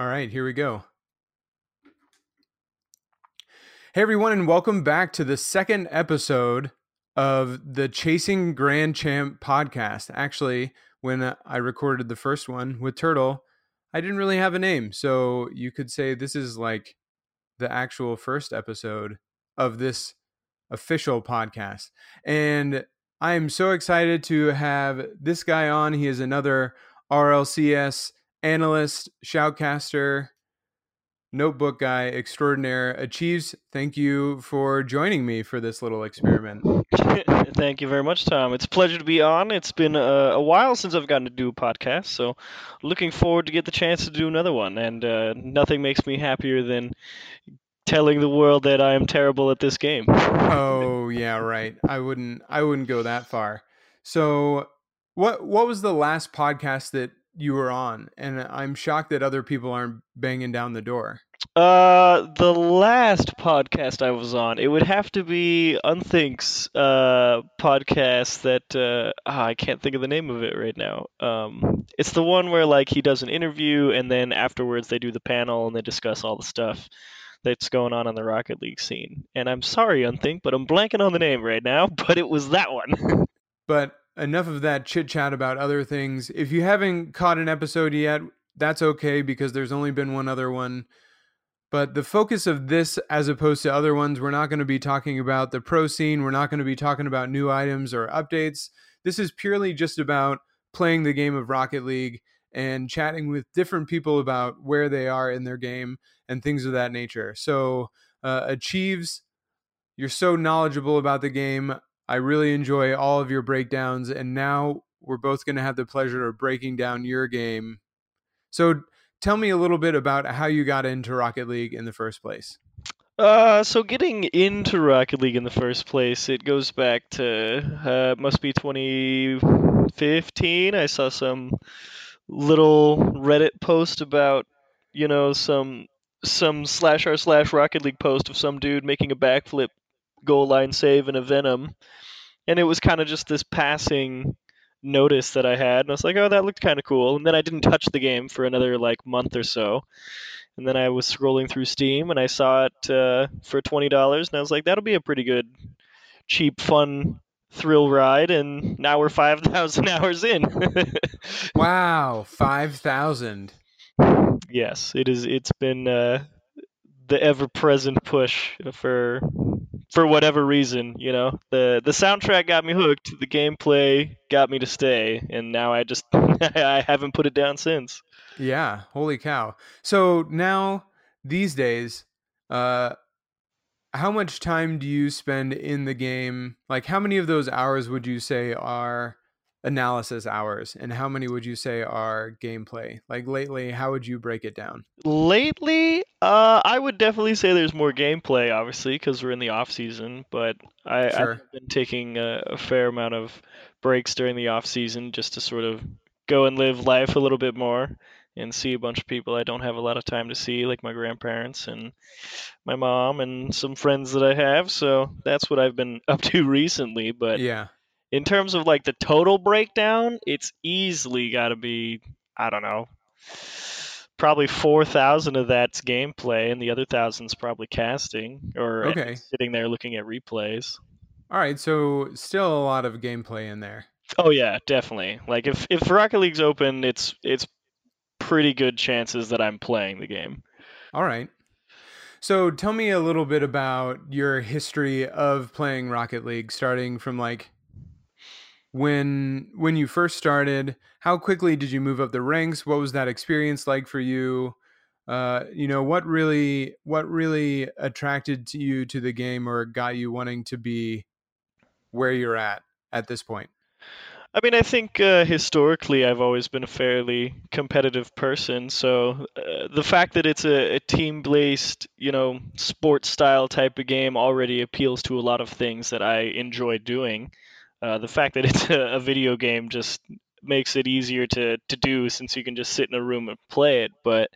All right, here we go. Hey, everyone, and welcome back to the second episode of the Chasing Grand Champ podcast. Actually, when I recorded the first one with Turtle, I didn't really have a name. So you could say this is like the actual first episode of this official podcast. And I am so excited to have this guy on. He is another RLCS analyst, shoutcaster, notebook guy extraordinaire. Achieves, thank you for joining me for this little experiment. Thank you very much, Tom. It's a pleasure to be on. It's been a, a, while since I've gotten to do a podcast, so looking forward to get the chance to do another one. And uh, nothing makes me happier than telling the world that I am terrible at this game. oh yeah, right. I wouldn't. I wouldn't go that far. So, what what was the last podcast that you were on? And I'm shocked that other people aren't banging down the door. Uh, the last podcast I was on, it would have to be Unthink's uh podcast that uh oh, I can't think of the name of it right now. Um, it's the one where like he does an interview and then afterwards they do the panel and they discuss all the stuff that's going on in the Rocket League scene. And I'm sorry, Unthink, but I'm blanking on the name right now. But it was that one. but enough of that chit chat about other things. If you haven't caught an episode yet, that's okay because there's only been one other one. But the focus of this, as opposed to other ones, we're not going to be talking about the pro scene. We're not going to be talking about new items or updates. This is purely just about playing the game of Rocket League and chatting with different people about where they are in their game and things of that nature. So, uh, Achieves, you're so knowledgeable about the game. I really enjoy all of your breakdowns. And now we're both going to have the pleasure of breaking down your game. So, tell me a little bit about how you got into Rocket League in the first place. Uh, so getting into Rocket League in the first place, it goes back to uh, must be 2015. I saw some little Reddit post about you know some some slash r slash Rocket League post of some dude making a backflip goal line save in a Venom, and it was kind of just this passing notice that I had, and I was like, oh, that looked kind of cool. And then I didn't touch the game for another like month or so, and then I was scrolling through Steam and I saw it uh, for twenty dollars, and I was like, that'll be a pretty good, cheap, fun thrill ride and now we're 5000 hours in. Wow 5000 yes it is it's been uh, the ever-present push for for whatever reason you know? The the soundtrack got me hooked the gameplay got me to stay and now i just i haven't put it down since. Yeah holy cow. So now these days uh how much time do you spend in the game? Like, how many of those hours would you say are analysis hours, and how many would you say are gameplay? Like lately, how would you break it down? Lately, uh, I would definitely say there's more gameplay, obviously, because we're in the off season. But I, sure. I've been taking a, a fair amount of breaks during the off season just to sort of go and live life a little bit more and see a bunch of people I don't have a lot of time to see, like my grandparents and my mom and some friends that I have. So that's what I've been up to recently. But yeah, in terms of like the total breakdown, it's easily got to be I don't know, probably four thousand of that's gameplay, and the other thousand's probably casting or okay. sitting there looking at replays. All right, so still a lot of gameplay in there. Oh yeah, definitely. Like if if Rocket League's open, it's it's pretty good chances that I'm playing the game. All right. So tell me a little bit about your history of playing Rocket League, starting from like when when you first started. How quickly did you move up the ranks? What was that experience like for you? Uh, you know what really what really attracted to you to the game or got you wanting to be where you're at at this point? I mean, I think uh, historically I've always been a fairly competitive person. So uh, the fact that it's a, a team-based, you know, sports style type of game already appeals to a lot of things that I enjoy doing. Uh, the fact that it's a, a video game just makes it easier to, to do since you can just sit in a room and play it. But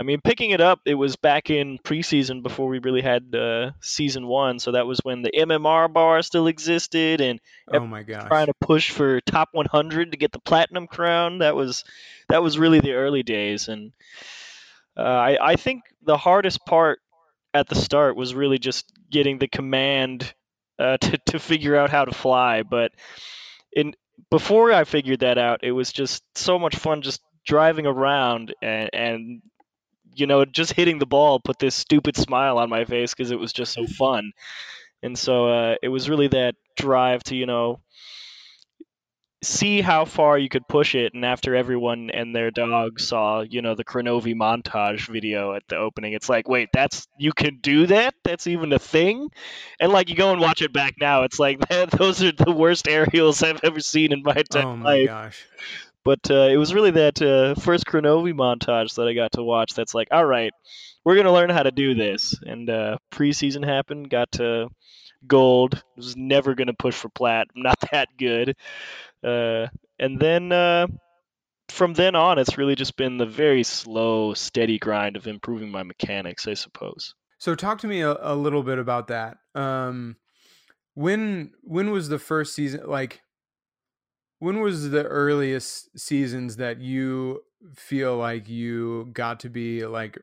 I mean, picking it up, it was back in preseason before we really had uh, season one. So that was when the MMR bar still existed, and oh my gosh, trying to push for top 100 to get the platinum crown. That was that was really the early days, and Uh, I I think the hardest part at the start was really just getting the command uh, to to figure out how to fly. But in before I figured that out, it was just so much fun just driving around and and you know just hitting the ball put this stupid smile on my face because it was just so fun. And so uh, it was really that drive to you know see how far you could push it and after everyone and their dog saw you know the Kronovi montage video at the opening it's like wait that's you can do that? That's even a thing? And like you go and watch it back now it's like those are the worst aerials i've ever seen in my entire oh my life. gosh. but uh, it was really that uh, first Kronovi montage that i got to watch that's like all right we're going to learn how to do this. And uh, preseason happened got to gold was never going to push for plat I'm not that good uh, and then uh, from then on, it's really just been the very slow, steady grind of improving my mechanics, I suppose. So talk to me a, a little bit about that. Um, when when was the first season? Like, when was the earliest seasons that you feel like you got to be like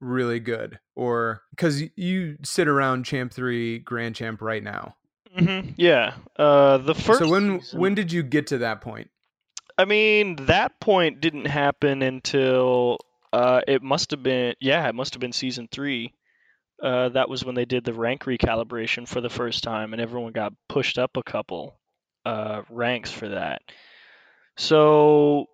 really good, or because you sit around champ three, grand champ right now? hmm Yeah. Uh, the first. so when season- when did you get to that point? I mean, that point didn't happen until uh, it must have been. Yeah, it must have been season three. Uh, that was when they did the rank recalibration for the first time, and everyone got pushed up a couple uh, ranks for that. So,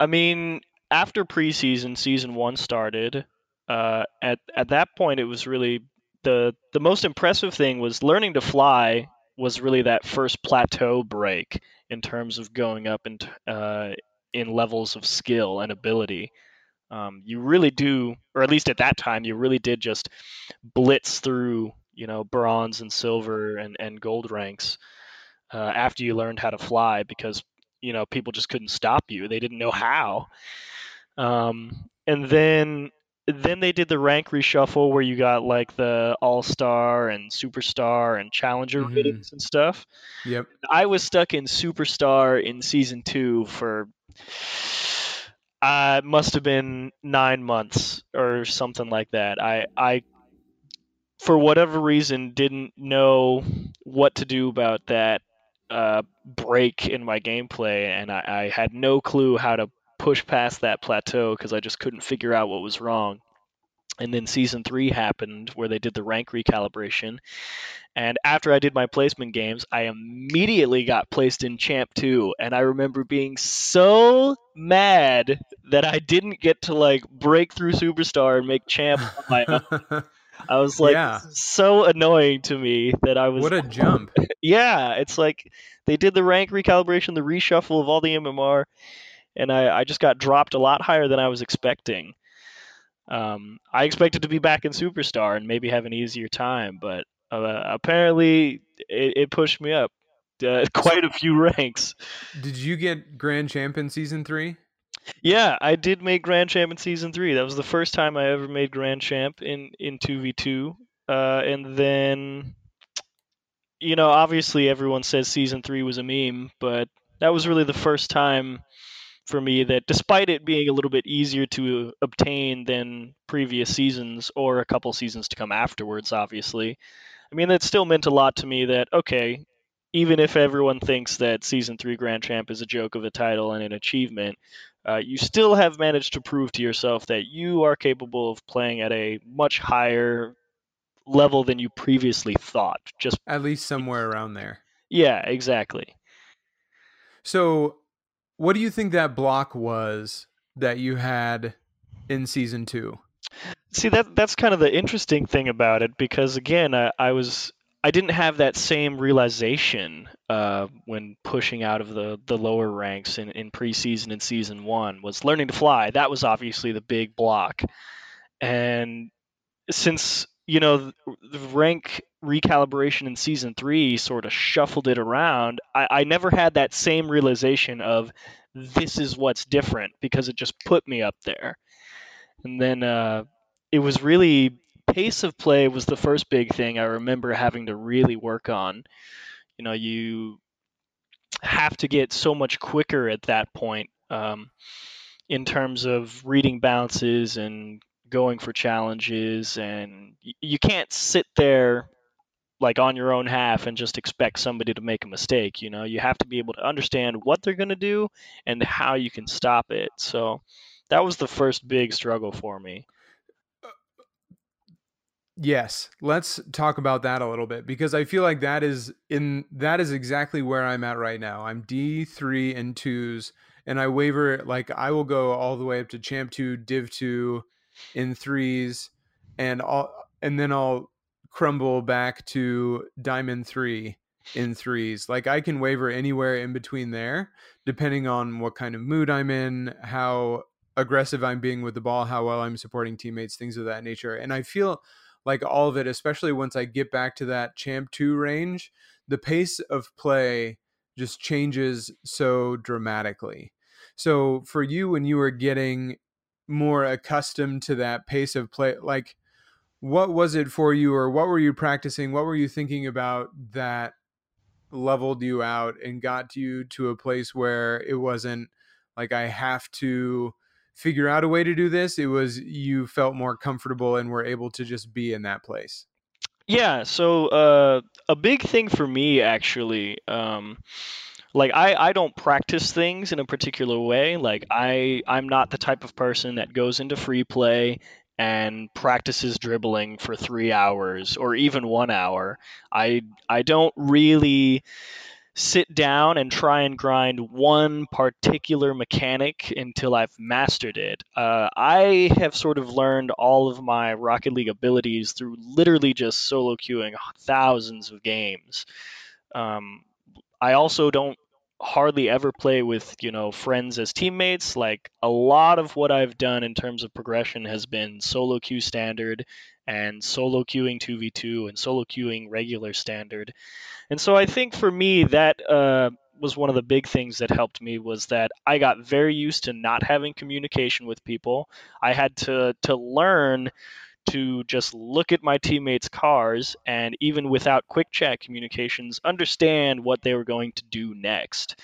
I mean, after preseason, season one started. Uh, at at that point, it was really the the most impressive thing was learning to fly was really that first plateau break in terms of going up in, uh, in levels of skill and ability. Um, you really do, or at least at that time, you really did just blitz through, you know, bronze and silver and, and gold ranks uh, after you learned how to fly because, you know, people just couldn't stop you. They didn't know how. Um, and then then they did the rank reshuffle where you got like the all star and superstar and challenger Mhm. ratings and stuff. Yep. I was stuck in Superstar in season two for uh, must have been nine months or something like that. I I for whatever reason didn't know what to do about that uh, break in my gameplay, and I, I had no clue how to push past that plateau because I just couldn't figure out what was wrong. And then season three happened where they did the rank recalibration. And after I did my placement games, I immediately got placed in Champ 2. And I remember being so mad that I didn't get to like break through Superstar and make Champ on my own. I was like, Yeah. so annoying to me that I was what a jump! yeah, it's like they did the rank recalibration, the reshuffle of all the MMR, and I, I just got dropped a lot higher than I was expecting. Um, I expected to be back in Superstar and maybe have an easier time, but uh, apparently it, it pushed me up uh, quite a few ranks. Did you get grand champ in season three? Yeah, I did make Grand Champ in season three. That was the first time I ever made Grand Champ in in two v two. Uh, and then, you know, obviously everyone says season three was a meme, but that was really the first time for me that, despite it being a little bit easier to obtain than previous seasons or a couple seasons to come afterwards, obviously, I mean that still meant a lot to me. That okay, even if everyone thinks that season three Grand Champ is a joke of a title and an achievement uh, you still have managed to prove to yourself that you are capable of playing at a much higher level than you previously thought. Just At least somewhere around there. yeah, exactly. So, what do you think that block was that you had in season two? See that that's kind of the interesting thing about it because again, I, I was I didn't have that same realization uh, when pushing out of the, the lower ranks in, in preseason and season one was learning to fly. That was obviously the big block, and since you know the rank recalibration in season three sort of shuffled it around, I, I never had that same realization of this is what's different because it just put me up there, and then uh, it was really pace of play was the first big thing I remember having to really work on. You know, you have to get so much quicker at that point. Um, in terms of reading bounces and going for challenges and you can't sit there like on your own half and just expect somebody to make a mistake you know? You have to be able to understand what they're going to do and how you can stop it. So that was the first big struggle for me. Uh, yes. Let's talk about that a little bit because i feel like that is in that is exactly where i'm at right now. I'm d3 and 2s and i waver like i will go all the way up to champ 2 div 2 in threes and all and then i'll crumble back to diamond three in threes. Like I can waver anywhere in between there, depending on what kind of mood I'm in, how aggressive I'm being with the ball, how well I'm supporting teammates, things of that nature. And I feel like all of it, especially once I get back to that champ two range, the pace of play just changes so dramatically. So for you, when you were getting more accustomed to that pace of play, like what was it for you or what were you practicing? What were you thinking about that leveled you out and got you to a place where it wasn't like i have to figure out a way to do this. It was you felt more comfortable and were able to just be in that place. Yeah so uh, a big thing for me actually um, like I, I don't practice things in a particular way like i i'm not the type of person that goes into free play and practices dribbling for three hours or even one hour. I I don't really sit down and try and grind one particular mechanic until I've mastered it. Uh, I have sort of learned all of my Rocket League abilities through literally just solo queuing thousands of games. Um, I also don't hardly ever play with you know friends as teammates. Like a lot of what i've done in terms of progression has been solo queue standard and solo queuing 2v2 and solo queuing regular standard. And so i think for me that uh, was one of the big things that helped me was that i got very used to not having communication with people. I had to to learn to just look at my teammates' cars and even without quick chat communications, understand what they were going to do next.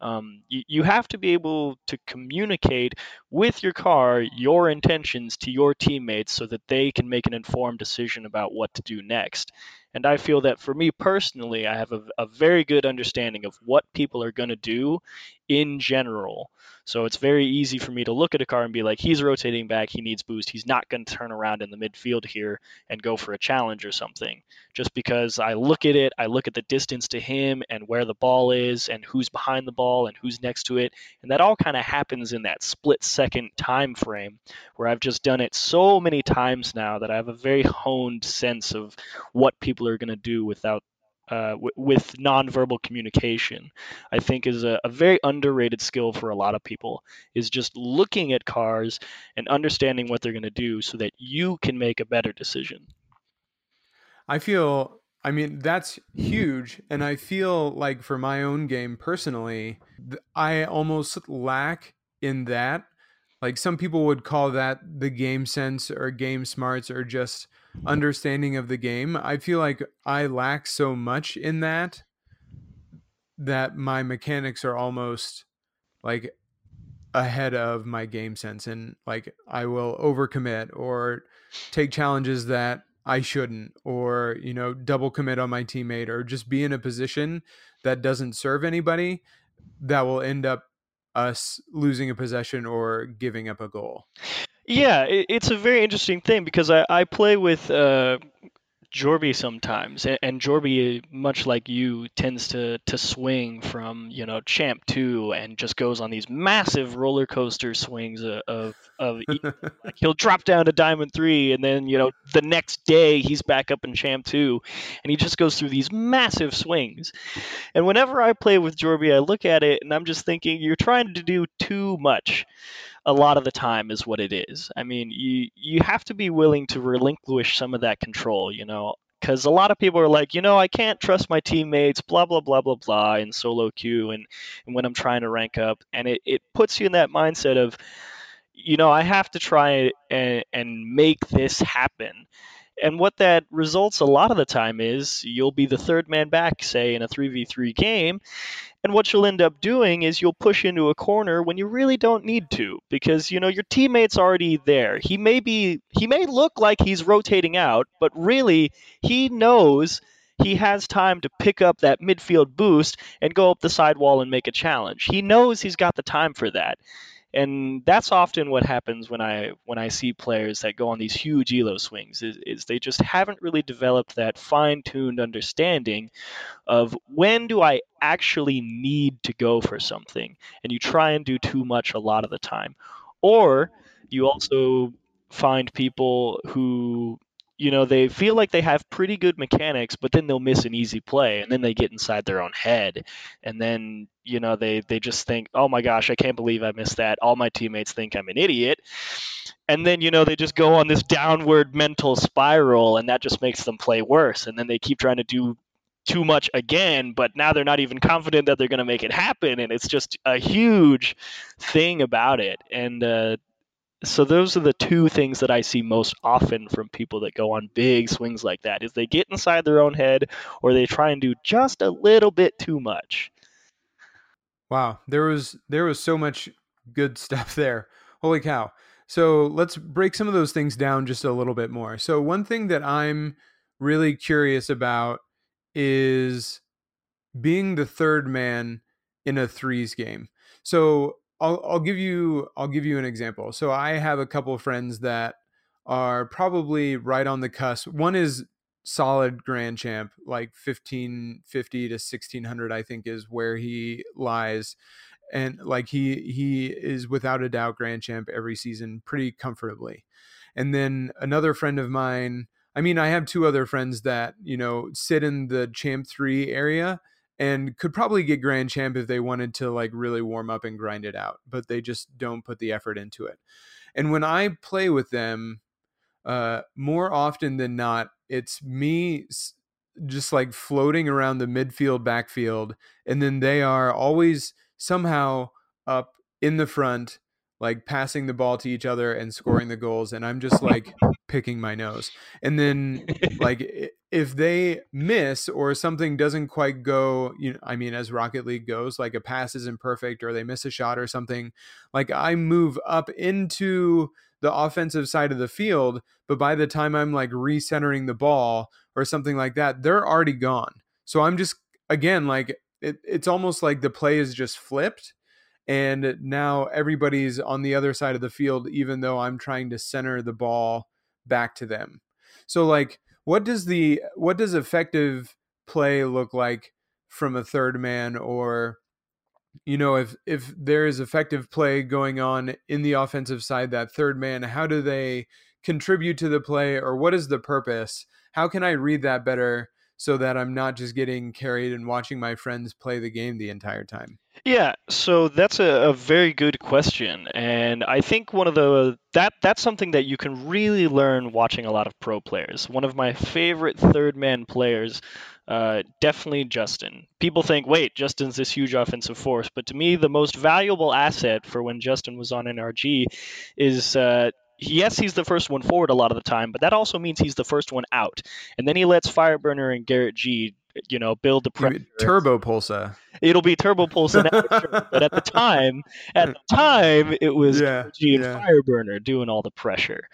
Um, you, you have to be able to communicate with your car your intentions to your teammates so that they can make an informed decision about what to do next. And I feel that for me personally, I have a, a very good understanding of what people are going to do in general. So it's very easy for me to look at a car and be like, he's rotating back, he needs boost. He's not going to turn around in the midfield here and go for a challenge or something. Just because I look at it, I look at the distance to him and where the ball is and who's behind the ball and who's next to it. And that all kind of happens in that split second time frame where I've just done it so many times now that I have a very honed sense of what people are going to do without uh, w- with nonverbal communication, I think is a, a, very underrated skill for a lot of people. Is just looking at cars and understanding what they're going to do, so that you can make a better decision. I feel, I mean, that's huge, and I feel like for my own game personally, I almost lack in that. Like some people would call that the game sense or game smarts or just understanding of the game. I feel like I lack so much in that that my mechanics are almost like ahead of my game sense and like I will overcommit or take challenges that I shouldn't or you know double commit on my teammate or just be in a position that doesn't serve anybody that will end up us losing a possession or giving up a goal. Yeah, it, it's a very interesting thing because I, I play with uh, Jorby sometimes, and, and Jorby, much like you, tends to to swing from you know champ two and just goes on these massive roller coaster swings of of, of like he'll drop down to diamond three, and then you know the next day he's back up in champ two, and he just goes through these massive swings. And whenever I play with Jorby, I look at it and I'm just thinking, you're trying to do too much a lot of the time is what it is. I mean, you you have to be willing to relinquish some of that control, you know, because a lot of people are like, you know, I can't trust my teammates, blah blah blah blah blah, in solo queue and, and when I'm trying to rank up, and it, it puts you in that mindset of, you know, I have to try and, and make this happen. And what that results a lot of the time is you'll be the third man back, say, in a 3v3 game, And what you'll end up doing is you'll push into a corner when you really don't need to because you know your teammate's already there. He may be he may look like he's rotating out, but really he knows he has time to pick up that midfield boost and go up the sidewall and make a challenge. He knows he's got the time for that and that's often what happens when I when I see players that go on these huge elo swings is, is they just haven't really developed that fine-tuned understanding of when do I actually need to go for something and you try and do too much a lot of the time. Or you also find people who you know, they feel like they have pretty good mechanics, but then they'll miss an easy play and then they get inside their own head. And then, you know, they, they just think, oh my gosh, I can't believe I missed that. All my teammates think I'm an idiot. And then, you know, they just go on this downward mental spiral and that just makes them play worse. And then they keep trying to do too much again, but now they're not even confident that they're going to make it happen. And it's just a huge thing about it. And, uh, so those are the two things that I see most often from people that go on big swings like that is they get inside their own head or they try and do just a little bit too much. Wow, there was there was so much good stuff there. Holy cow. So let's break some of those things down just a little bit more. So one thing that I'm really curious about is being the third man in a threes game. So I'll I'll give you I'll give you an example. So I have a couple of friends that are probably right on the cusp. One is solid grand champ, like 1550 to 1600 I think is where he lies. And like he he is without a doubt grand champ every season pretty comfortably. And then another friend of mine, I mean I have two other friends that, you know, sit in the champ 3 area and could probably get grand champ if they wanted to like really warm up and grind it out but they just don't put the effort into it. And when i play with them uh more often than not it's me just like floating around the midfield backfield and then they are always somehow up in the front like passing the ball to each other and scoring the goals and i'm just like picking my nose. And then like if they miss or something doesn't quite go you know i mean as rocket league goes like a pass isn't perfect or they miss a shot or something like i move up into the offensive side of the field but by the time i'm like recentering the ball or something like that they're already gone. So i'm just again like it, it's almost like the play is just flipped and now everybody's on the other side of the field even though i'm trying to center the ball back to them. So like what does the what does effective play look like from a third man? Or you know if if there is effective play going on in the offensive side that third man how do they contribute to the play? Or what is the purpose? How can i read that better so that I'm not just getting carried and watching my friends play the game the entire time? Yeah, so that's a, a, very good question, and I think one of the that that's something that you can really learn watching a lot of pro players. One of my favorite third man players, uh, definitely Justin. People think, wait, Justin's this huge offensive force, but to me, the most valuable asset for when Justin was on NRG is uh, yes, he's the first one forward a lot of the time, but that also means he's the first one out. And then he lets Fireburner and Garrett G, you know, build the pressure. Turbopolsa. It'll be Turbopolsa now, but at the time, at the time, it was yeah, G and yeah. Fireburner doing all the pressure.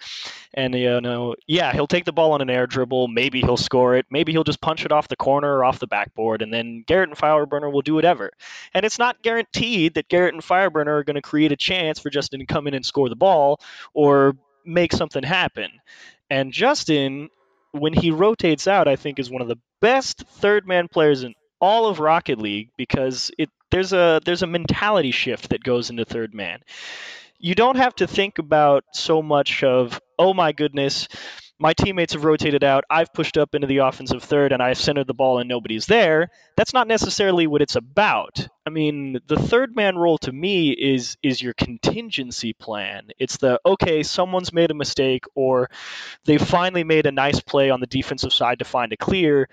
And you know, yeah, he'll take the ball on an air dribble. Maybe he'll score it. Maybe he'll just punch it off the corner or off the backboard, and then Garrett and Fireburner will do whatever. And it's not guaranteed that Garrett and Fireburner are going to create a chance for Justin to come in and score the ball or make something happen. And Justin, when he rotates out, I think is one of the best third man players in all of Rocket League because it there's a there's a mentality shift that goes into third man. You don't have to think about so much of oh my goodness, my teammates have rotated out, I've pushed up into the offensive third, and I've centered the ball and nobody's there. That's not necessarily what it's about. I mean, the third man role to me is is your contingency plan. It's the okay, someone's made a mistake, or they finally made a nice play on the defensive side to find a clear.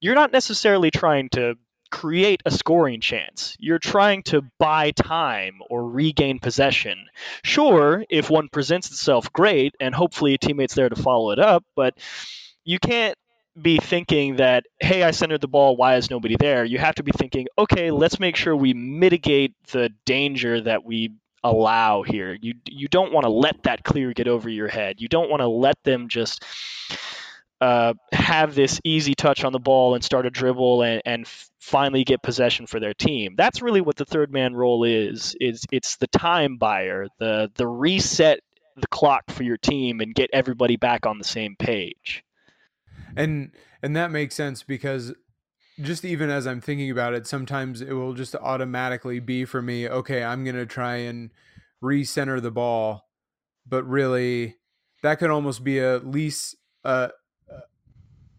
You're not necessarily trying to create a scoring chance. You're trying to buy time or regain possession. Sure, if one presents itself, great, and hopefully a teammate's there to follow it up, but you can't be thinking that, hey, I centered the ball, why is nobody there? You have to be thinking, okay, let's make sure we mitigate the danger that we allow here. You you don't want to let that clear get over your head. You don't want to let them just uh, have this easy touch on the ball and start a dribble and, and finally get possession for their team. That's really what the third man role is. Is it's the time buyer, the the reset the clock for your team and get everybody back on the same page. And and that makes sense because just even as I'm thinking about it, sometimes it will just automatically be for me, okay, I'm going to try and recenter the ball, but really that could almost be at least a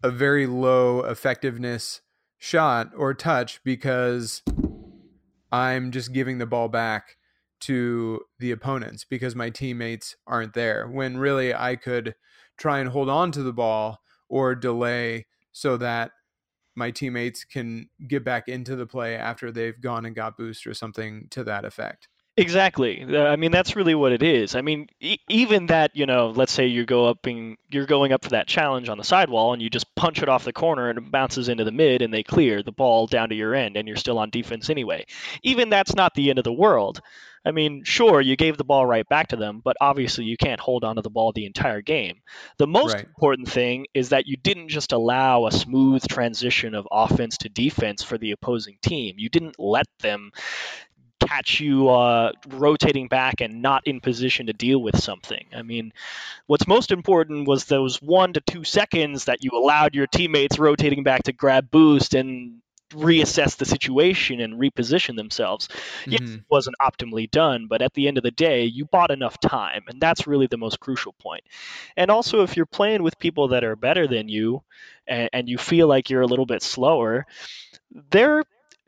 a very low effectiveness shot or touch because I'm just giving the ball back to the opponents because my teammates aren't there when really I could try and hold on to the ball or delay so that my teammates can get back into the play after they've gone and got boost or something to that effect. Exactly. Uh, I mean, that's really what it is. I mean, e- even that, you know, let's say you go up and you're going up for that challenge on the sidewall and you just punch it off the corner and it bounces into the mid and they clear the ball down to your end and you're still on defense anyway. Even that's not the end of the world. I mean, sure, you gave the ball right back to them, but obviously you can't hold onto the ball the entire game. The most right. important thing is that you didn't just allow a smooth transition of offense to defense for the opposing team. You didn't let them catch you uh, rotating back and not in position to deal with something. I mean, what's most important was those one to two seconds that you allowed your teammates rotating back to grab boost and reassess the situation and reposition themselves. Mm-hmm. Yes, it wasn't optimally done, but at the end of the day, you bought enough time, and that's really the most crucial point. And also, if you're playing with people that are better than you, and, and you feel like you're a little bit slower, they're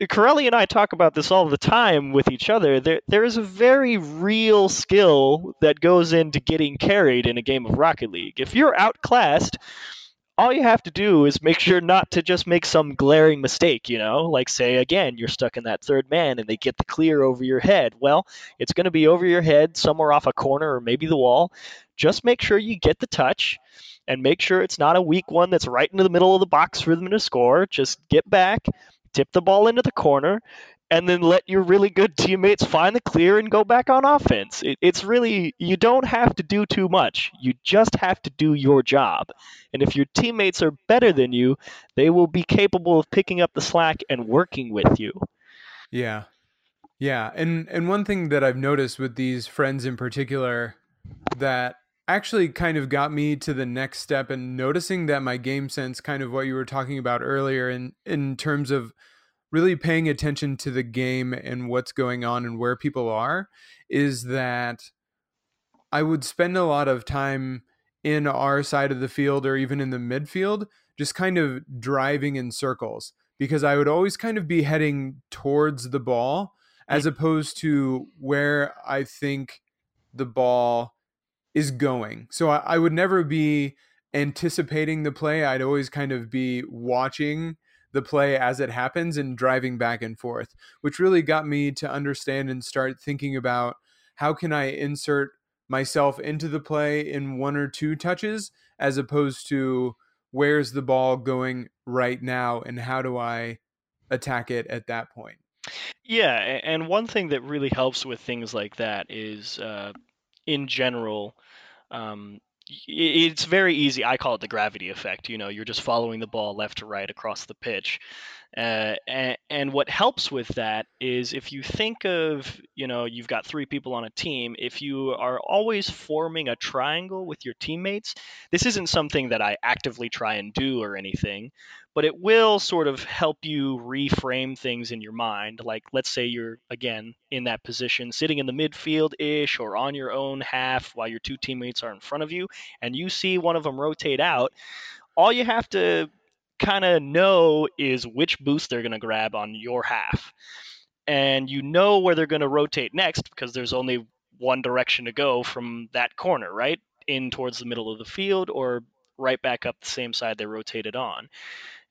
Corelli and I talk about this all the time with each other. There, there is a very real skill that goes into getting carried in a game of Rocket League. If you're outclassed, all you have to do is make sure not to just make some glaring mistake, you know, like say again, you're stuck in that third man and they get the clear over your head. Well, it's going to be over your head somewhere off a corner or maybe the wall. Just make sure you get the touch and make sure it's not a weak one that's right into the middle of the box for them to score. Just get back, tip the ball into the corner, and then let your really good teammates find the clear and go back on offense. It, it's really, you don't have to do too much. You just have to do your job. And if your teammates are better than you, they will be capable of picking up the slack and working with you. Yeah. Yeah. And and one thing that I've noticed with these friends in particular that actually kind of got me to the next step and noticing that my game sense kind of what you were talking about earlier in in terms of really paying attention to the game and what's going on and where people are is that I would spend a lot of time in our side of the field or even in the midfield just kind of driving in circles because I would always kind of be heading towards the ball as mm. opposed to where I think the ball is going. So I, I would never be anticipating the play. I'd always kind of be watching the play as it happens and driving back and forth, which really got me to understand and start thinking about how can I insert myself into the play in one or two touches as opposed to where's the ball going right now and how do I attack it at that point. Yeah, and one thing that really helps with things like that is uh, in general, um, it's very easy. I call it the gravity effect. You know, you're just following the ball left to right across the pitch. Uh, and, and, what helps with that is if you think of, you know, you've got three people on a team, if you are always forming a triangle with your teammates, this isn't something that I actively try and do or anything, but it will sort of help you reframe things in your mind. Like, let's say you're, again, in that position, sitting in the midfield ish or on your own half while your two teammates are in front of you, and you see one of them rotate out. All you have to kind of know is which boost they're going to grab on your half. And you know where they're going to rotate next because there's only one direction to go from that corner, right? In towards the middle of the field or right back up the same side they rotated on.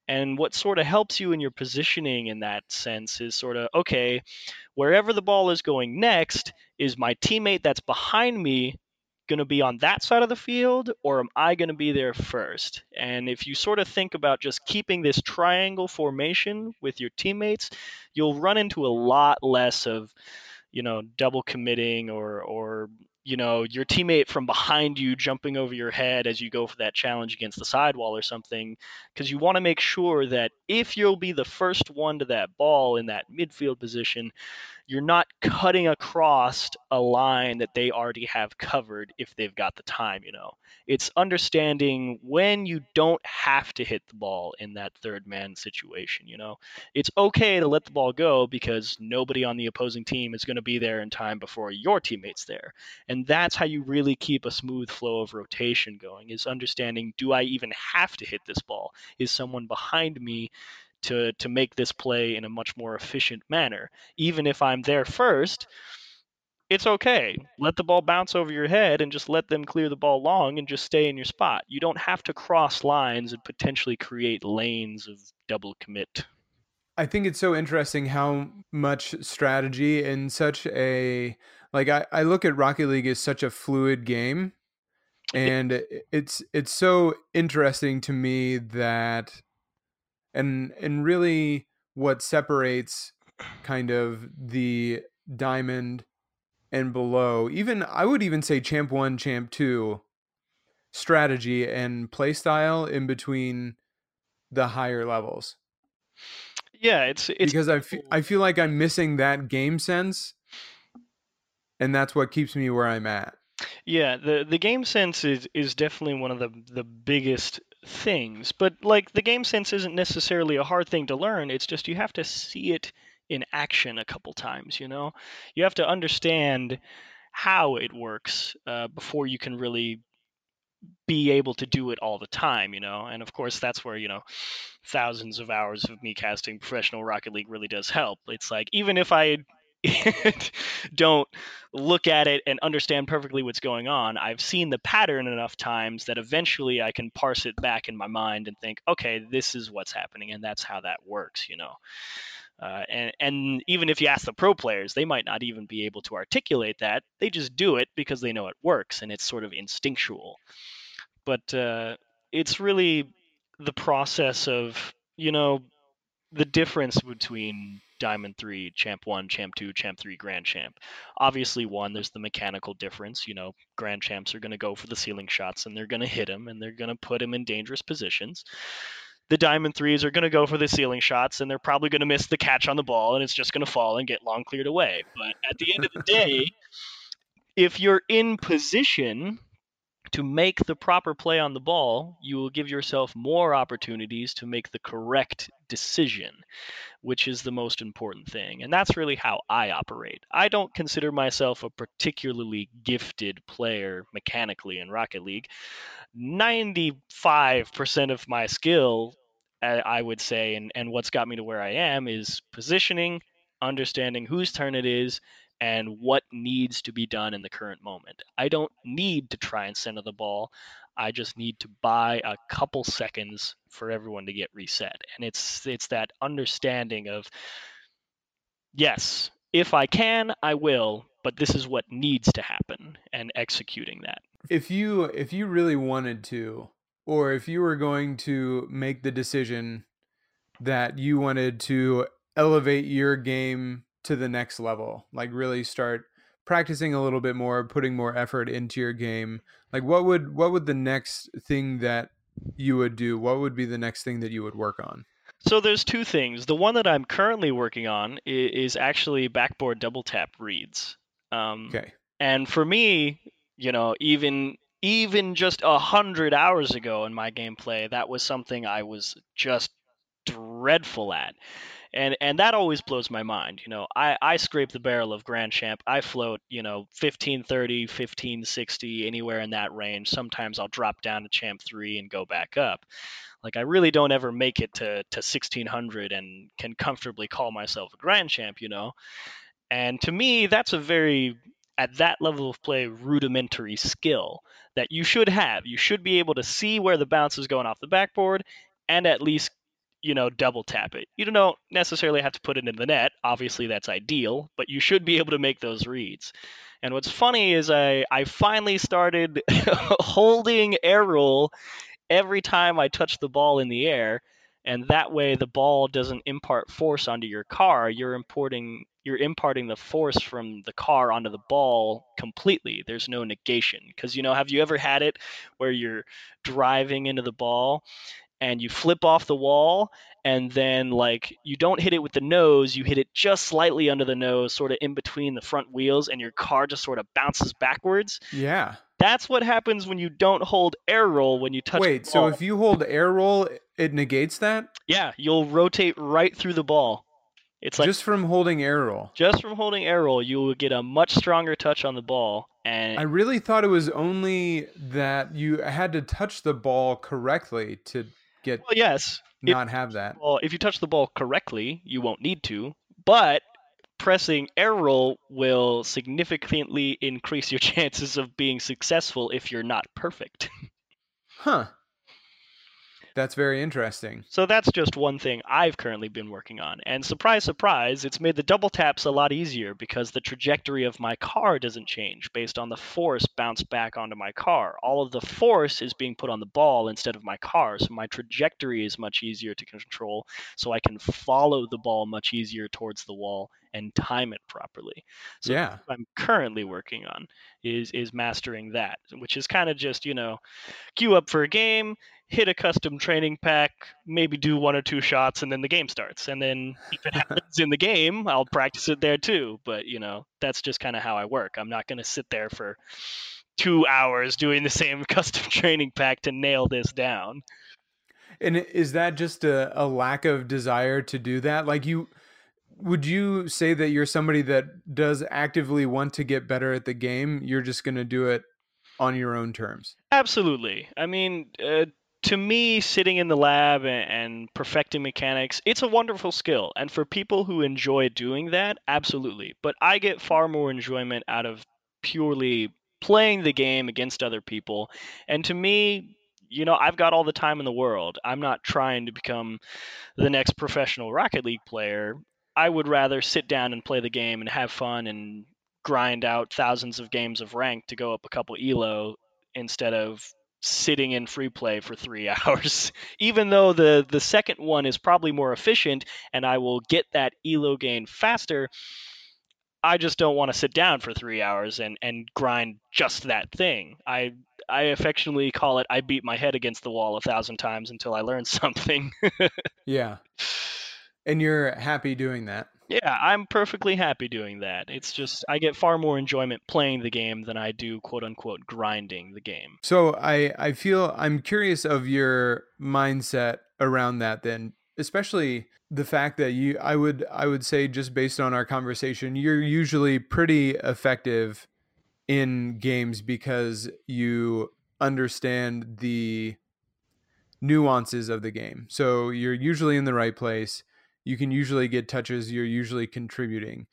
And what sort of helps you in your positioning in that sense is sort of, okay, wherever the ball is going next, is my teammate that's behind me going to be on that side of the field or am I going to be there first? And if you sort of think about just keeping this triangle formation with your teammates, you'll run into a lot less of, you know, double committing or or you know your teammate from behind you jumping over your head as you go for that challenge against the sidewall or something because you want to make sure that if you'll be the first one to that ball in that midfield position you're not cutting across a line that they already have covered if they've got the time, you know. It's understanding when you don't have to hit the ball in that third man situation, you know. It's okay to let the ball go because nobody on the opposing team is going to be there in time before your teammates there. And that's how you really keep a smooth flow of rotation going is understanding do I even have to hit this ball? Is someone behind me to to make this play in a much more efficient manner. Even if I'm there first, it's okay. Let the ball bounce over your head and just let them clear the ball long and just stay in your spot. You don't have to cross lines and potentially create lanes of double commit. I think it's so interesting how much strategy in such a like I, I look at Rocket League as such a fluid game. And it's it's so interesting to me that and and really what separates kind of the diamond and below even i would even say champ 1 champ 2 strategy and play style in between the higher levels. Yeah it's it's because I feel, I feel like i'm missing that game sense and that's what keeps me where i'm at. Yeah the the game sense is is definitely one of the the biggest things. But like the game sense isn't necessarily a hard thing to learn. It's just you have to see it in action a couple times. You know, you have to understand how it works uh, before you can really be able to do it all the time, you know. And of course, that's where you know thousands of hours of me casting professional Rocket League really does help. It's like even if I don't look at it and understand perfectly what's going on. I've seen the pattern enough times that eventually I can parse it back in my mind and think, okay, this is what's happening, and that's how that works, you know. Uh, and and even if you ask the pro players, they might not even be able to articulate that. They just do it because they know it works, and it's sort of instinctual. But uh, it's really the process of you know the difference between Diamond 3, Champ 1, Champ 2, Champ 3, Grand Champ. Obviously, one, there's the mechanical difference. You know, Grand Champs are going to go for the ceiling shots and they're going to hit him and they're going to put him in dangerous positions. The Diamond 3s are going to go for the ceiling shots and they're probably going to miss the catch on the ball and it's just going to fall and get long cleared away. But at the end of the day, if you're in position to make the proper play on the ball, you will give yourself more opportunities to make the correct decision, which is the most important thing. And that's really how I operate. I don't consider myself a particularly gifted player mechanically in Rocket League. 95% of my skill, I would say, and, and what's got me to where I am is positioning, understanding whose turn it is, and what needs to be done in the current moment. I don't need to try and center the ball. I just need to buy a couple seconds for everyone to get reset. And it's it's that understanding of yes, if I can, I will, but this is what needs to happen and executing that. If you if you really wanted to or if you were going to make the decision that you wanted to elevate your game to the next level like really start practicing a little bit more putting more effort into your game. Like what would what would the next thing that you would do what would be the next thing that you would work on? So there's two things. The one that i'm currently working on is, actually backboard double tap reads. Um, okay. and for me you know even even just a hundred hours ago in my gameplay that was something i was just dreadful at and and that always blows my mind you know i i scrape the barrel of grand champ i float you know 1530 1560 anywhere in that range sometimes i'll drop down to champ 3 and go back up. Like i really don't ever make it to to 1600 and can comfortably call myself a grand champ you know? And to me that's a very at that level of play rudimentary skill that you should have. You should be able to see where the bounce is going off the backboard and at least you know, double tap it. You don't necessarily have to put it in the net. Obviously, that's ideal, but you should be able to make those reads. And what's funny is I, I finally started holding air roll every time I touch the ball in the air. And that way the ball doesn't impart force onto your car. You're importing you're imparting the force from the car onto the ball completely. There's no negation. Because you know, have you ever had it where you're driving into the ball and you flip off the wall and then like you don't hit it with the nose you hit it just slightly under the nose sort of in between the front wheels and your car just sort of bounces backwards Yeah. that's what happens when you don't hold air roll when you touch Wait, so if you hold air roll, it negates that yeah you'll rotate right through the ball it's like just from holding air roll. just from holding air roll you will get a much stronger touch on the ball and I really thought it was only that you had to touch the ball correctly to get well yes if- not have that. Well, if you touch the ball correctly, you won't need to, but pressing air roll will significantly increase your chances of being successful if you're not perfect. Huh. That's very interesting. So that's just one thing I've currently been working on. And surprise, surprise, it's made the double taps a lot easier because the trajectory of my car doesn't change based on the force bounced back onto my car. All of the force is being put on the ball instead of my car. So my trajectory is much easier to control. So I can follow the ball much easier towards the wall and time it properly. So yeah. what I'm currently working on is is mastering that, which is kind of just, you know, queue up for a game, hit a custom training pack, maybe do one or two shots, and then the game starts. And then if it happens in the game, I'll practice it there too. But you know, that's just kind of how I work. I'm not gonna sit there for two hours doing the same custom training pack to nail this down. And is that just a, a lack of desire to do that? Like you would you say that you're somebody that does actively want to get better at the game? You're just going to do it on your own terms. Absolutely. I mean, uh, to me, sitting in the lab and, and perfecting mechanics, it's a wonderful skill. And for people who enjoy doing that, absolutely. But I get far more enjoyment out of purely playing the game against other people. And to me, you know, I've got all the time in the world. I'm not trying to become the next professional Rocket League player. I would rather sit down and play the game and have fun and grind out thousands of games of rank to go up a couple elo instead of sitting in free play for three hours. Even though the the second one is probably more efficient and I will get that elo gain faster, I just don't want to sit down for three hours and and grind just that thing. I I affectionately call it I beat my head against the wall a thousand times until I learn something. Yeah. And you're happy doing that. Yeah, I'm perfectly happy doing that. It's just I get far more enjoyment playing the game than I do quote unquote grinding the game. So I I feel I'm curious of your mindset around that then, especially the fact that you I would I would say just based on our conversation, you're usually pretty effective in games because you understand the nuances of the game. So you're usually in the right place. You can usually get touches, you're usually contributing.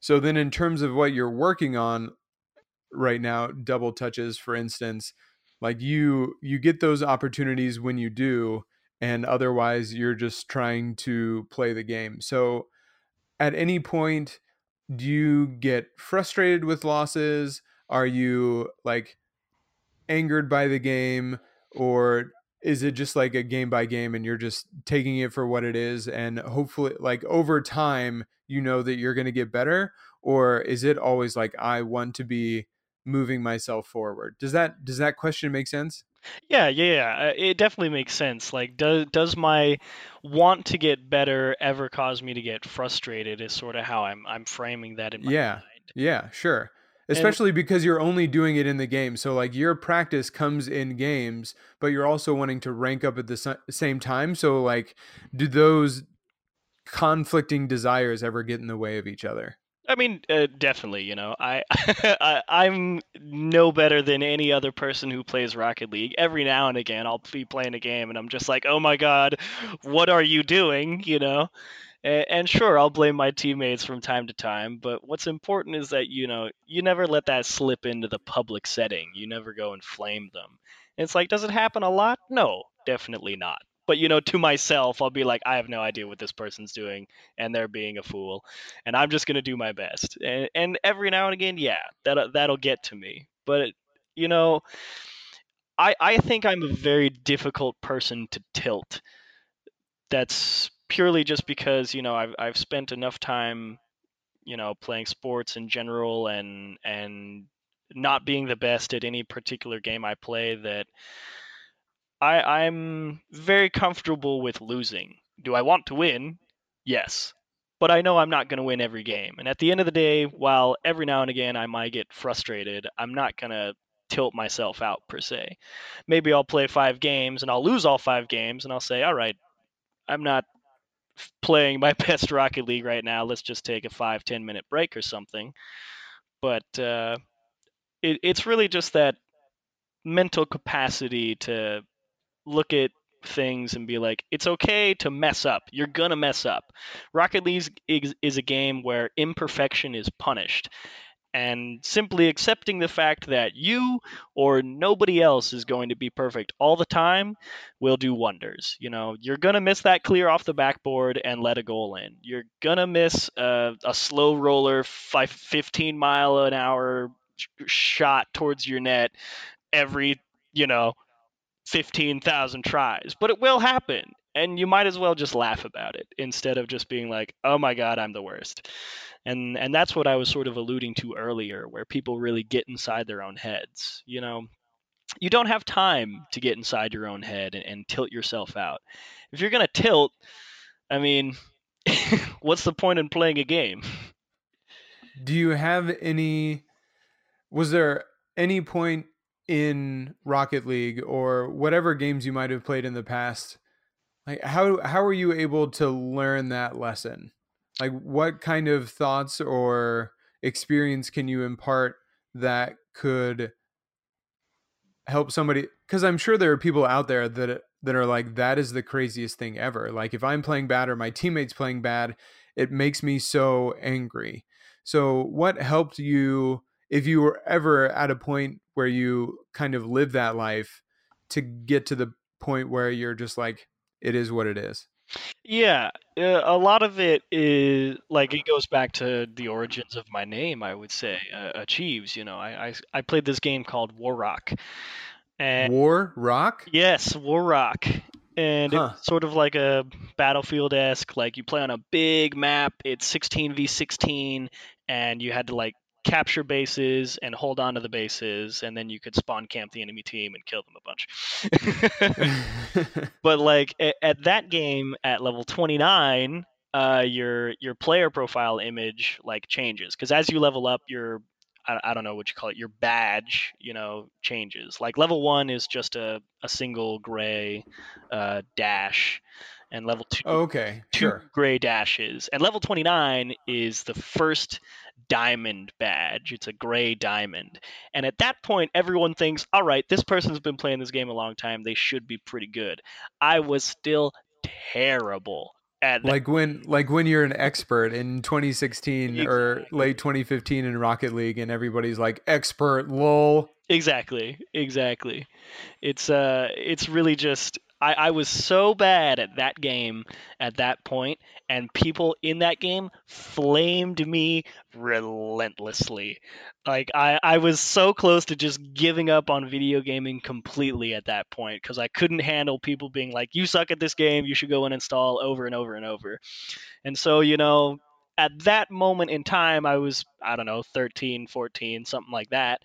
So then in terms of what you're working on right now, double touches for instance, like you you get those opportunities when you do and otherwise you're just trying to play the game. So at any point do you get frustrated with losses? Are you like angered by the game or is it just like a game by game and you're just taking it for what it is and hopefully like over time you know that you're going to get better or is it always like I want to be moving myself forward? Does that does that question make sense? Yeah, yeah, yeah. uh, It definitely makes sense. Like, does does my want to get better ever cause me to get frustrated? Is sort of how I'm I'm framing that in my Yeah. mind. Yeah, sure. Especially because you're only doing it in the game. So like your practice comes in games, but you're also wanting to rank up at the sa- same time. So like do those conflicting desires ever get in the way of each other? I mean, uh, definitely. You know, I, I I'm no better than any other person who plays Rocket League. Every now and again, I'll be playing a game and I'm just like, oh my god, what are you doing? You know. And sure, I'll blame my teammates from time to time, but what's important is that you know you never let that slip into the public setting. You never go and flame them. It's like, does it happen a lot? No, definitely not. but you know, to myself, I'll be like, I have no idea what this person's doing, and they're being a fool, and I'm just gonna do my best. And, and every now and again, yeah, that that'll get to me. But you know, I I think I'm a very difficult person to tilt. That's purely just because you know I've I've spent enough time, you know, playing sports in general and and not being the best at any particular game I play that I, I'm very comfortable with losing. Do I want to win? Yes. But I know I'm not going to win every game. And at the end of the day, while every now and again I might get frustrated, I'm not going to tilt myself out per se. Maybe I'll play five games and I'll lose all five games and I'll say, all right, I'm not playing my best Rocket League right now. Let's just take a five, ten minute break or something. But uh, it, it's really just that mental capacity to look at things and be like, it's okay to mess up. You're going to mess up. Rocket League is, is, a game where imperfection is punished. And simply accepting the fact that you or nobody else is going to be perfect all the time will do wonders. You know, you're going to miss that clear off the backboard and let a goal in. You're going to miss a, a slow roller, five, 15 mile an hour shot towards your net every, you know, 15,000 tries, but it will happen. And you might as well just laugh about it instead of just being like, "Oh my god, I'm the worst." And and that's what I was sort of alluding to earlier where people really get inside their own heads, you know. You don't have time to get inside your own head and, and tilt yourself out. If you're going to tilt, I mean, what's the point in playing a game? Do you have any was there any point in Rocket League or whatever games you might have played in the past, like how how were you able to learn that lesson? Like what kind of thoughts or experience can you impart that could help somebody cuz I'm sure there are people out there that that are like that is the craziest thing ever. Like if I'm playing bad or my teammates playing bad, it makes me so angry. So what helped you if you were ever at a point where you kind of live that life to get to the point where you're just like it is what it is yeah uh, a lot of it is like it goes back to the origins of my name i would say uh, achieves you know I, I, I played this game called war rock and war rock yes war rock and huh. it's sort of like a battlefield esque. Like you play on a big map. It's 16 v 16, and you had to like capture bases and hold on to the bases, and then you could spawn camp the enemy team and kill them a bunch. but like at, at, that game at level 29, uh, your your player profile image like changes because as you level up, your I, I, don't know what you call it, your badge, you know, changes. Like level one is just a, a single gray uh, dash and level two, oh, okay, two sure. gray dashes, and level twenty nine is the first diamond badge. It's a gray diamond. And at that point, everyone thinks, all right, this person's been playing this game a long time. They should be pretty good. I was still terrible. At like when like when you're an expert in 2016 exactly. or late 2015 in Rocket League and everybody's like expert lol exactly exactly it's uh it's really just I, I was so bad at that game at that point, and people in that game flamed me relentlessly. Like I, I was so close to just giving up on video gaming completely at that point because I couldn't handle people being like, "You suck at this game. You should go and install over and over and over." And so, you know, at that moment in time, I was I don't know, 13, 14, something like that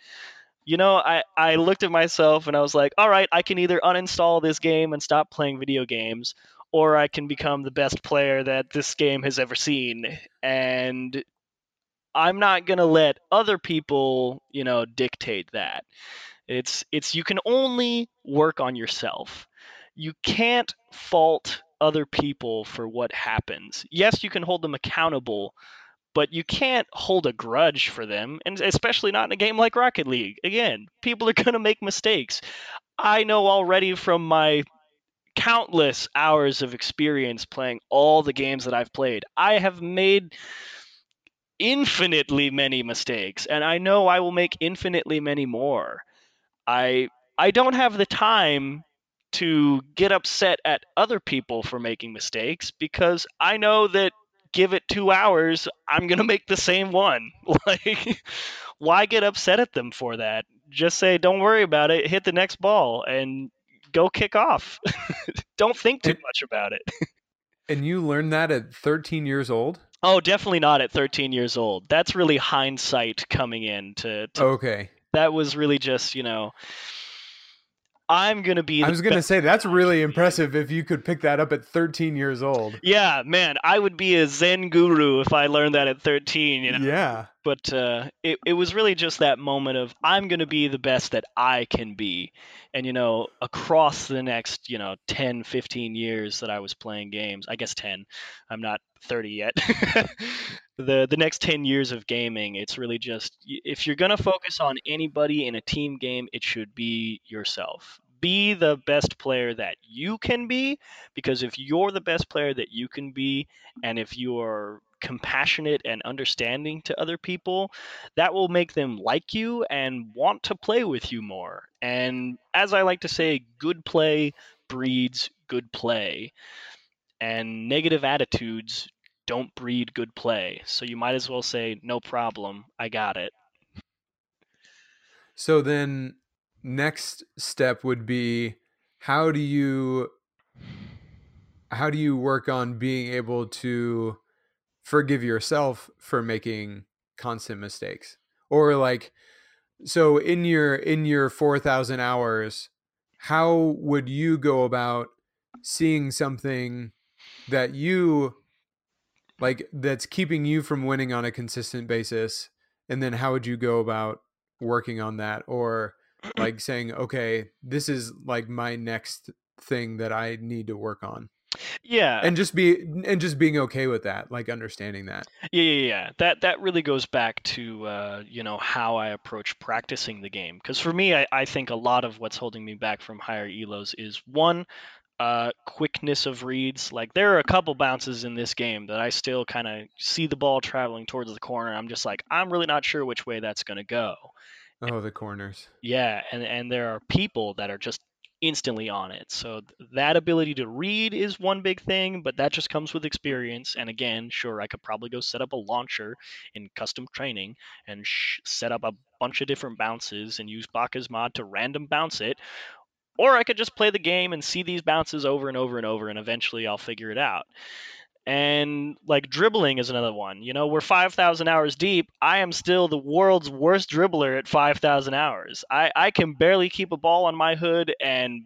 you know, I, I looked at myself and I was like, all right, I can either uninstall this game and stop playing video games, or I can become the best player that this game has ever seen. And I'm not going to let other people, you know, dictate that. It's it's you can only work on yourself. You can't fault other people for what happens. Yes, you can hold them accountable, but you can't hold a grudge for them, and especially not in a game like Rocket League. Again, people are going to make mistakes. I know already from my countless hours of experience playing all the games that I've played, I have made infinitely many mistakes, and I know I will make infinitely many more. I I don't have the time to get upset at other people for making mistakes because I know that give it two hours, I'm gonna make the same one. Like, why get upset at them for that? Just say, don't worry about it. Hit the next ball and go kick off. don't think too much about it. And you learned that at 13 years old? Oh, definitely not at 13 years old. That's really hindsight coming in to, to Okay. that was really just, you know, I'm going to be I was going to say that's really impressive if you could pick that up at 13 years old. Yeah, man, I would be a Zen guru if I learned that at 13, you know. Yeah. But uh, it it was really just that moment of I'm going to be the best that I can be. And you know, across the next, you know, 10, 15 years that I was playing games, I guess 10. I'm not 30 yet. the the next 10 years of gaming, it's really just if you're going to focus on anybody in a team game, it should be yourself. Be the best player that you can be because if you're the best player that you can be and if you're compassionate and understanding to other people, that will make them like you and want to play with you more. And as I like to say, good play breeds good play, and negative attitudes don't breed good play. So you might as well say, no problem, I got it. So then next step would be how do you how do you work on being able to forgive yourself for making constant mistakes? Or like so in your in your 4000 hours how would you go about seeing something that you like that's keeping you from winning on a consistent basis and then how would you go about working on that or like saying okay this is like my next thing that i need to work on Yeah, and just be and just being okay with that like understanding that Yeah, yeah, yeah. That that really goes back to uh, you know how I approach practicing the game. Because for me, I, I think a lot of what's holding me back from higher elos is one, uh, quickness of reads. Like there are a couple bounces in this game that I still kind of see the ball traveling towards the corner. I'm just like, I'm really not sure which way that's gonna go. Oh the corners Yeah, and and there are people that are just instantly on it. So that ability to read is one big thing, but that just comes with experience. And again, sure, I could probably go set up a launcher in custom training and sh- set up a bunch of different bounces and use BakkesMod to random bounce it. Or I could just play the game and see these bounces over and over and over, and eventually I'll figure it out. And like dribbling is another one. You know, we're 5,000 hours deep. I am still the world's worst dribbler at 5,000 hours. I, I can barely keep a ball on my hood and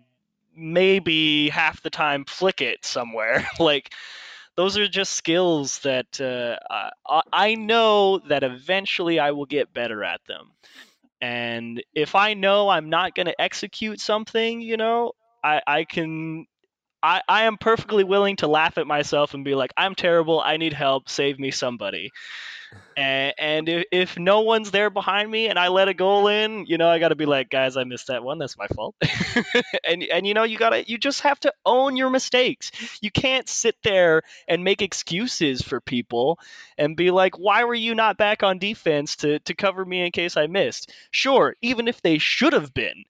maybe half the time flick it somewhere. like, those are just skills that uh, I, I know that eventually I will get better at them. And if I know I'm not going to execute something, you know, I, I can I, I am perfectly willing to laugh at myself and be like, I'm terrible. I need help. Save me, somebody. And, and if, if no one's there behind me and I let a goal in, you know, I got to be like, guys, I missed that one. That's my fault. and and you know, you gotta, you just have to own your mistakes. You can't sit there and make excuses for people and be like, why were you not back on defense to to cover me in case I missed? Sure, even if they should have been,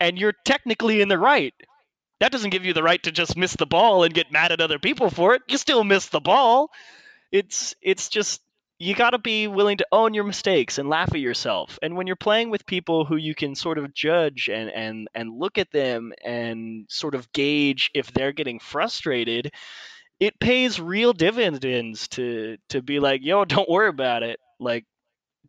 and you're technically in the right that doesn't give you the right to just miss the ball and get mad at other people for it. You still miss the ball. It's it's just you got to be willing to own your mistakes and laugh at yourself. And when you're playing with people who you can sort of judge and and and look at them and sort of gauge if they're getting frustrated, it pays real dividends to to be like, "Yo, don't worry about it." Like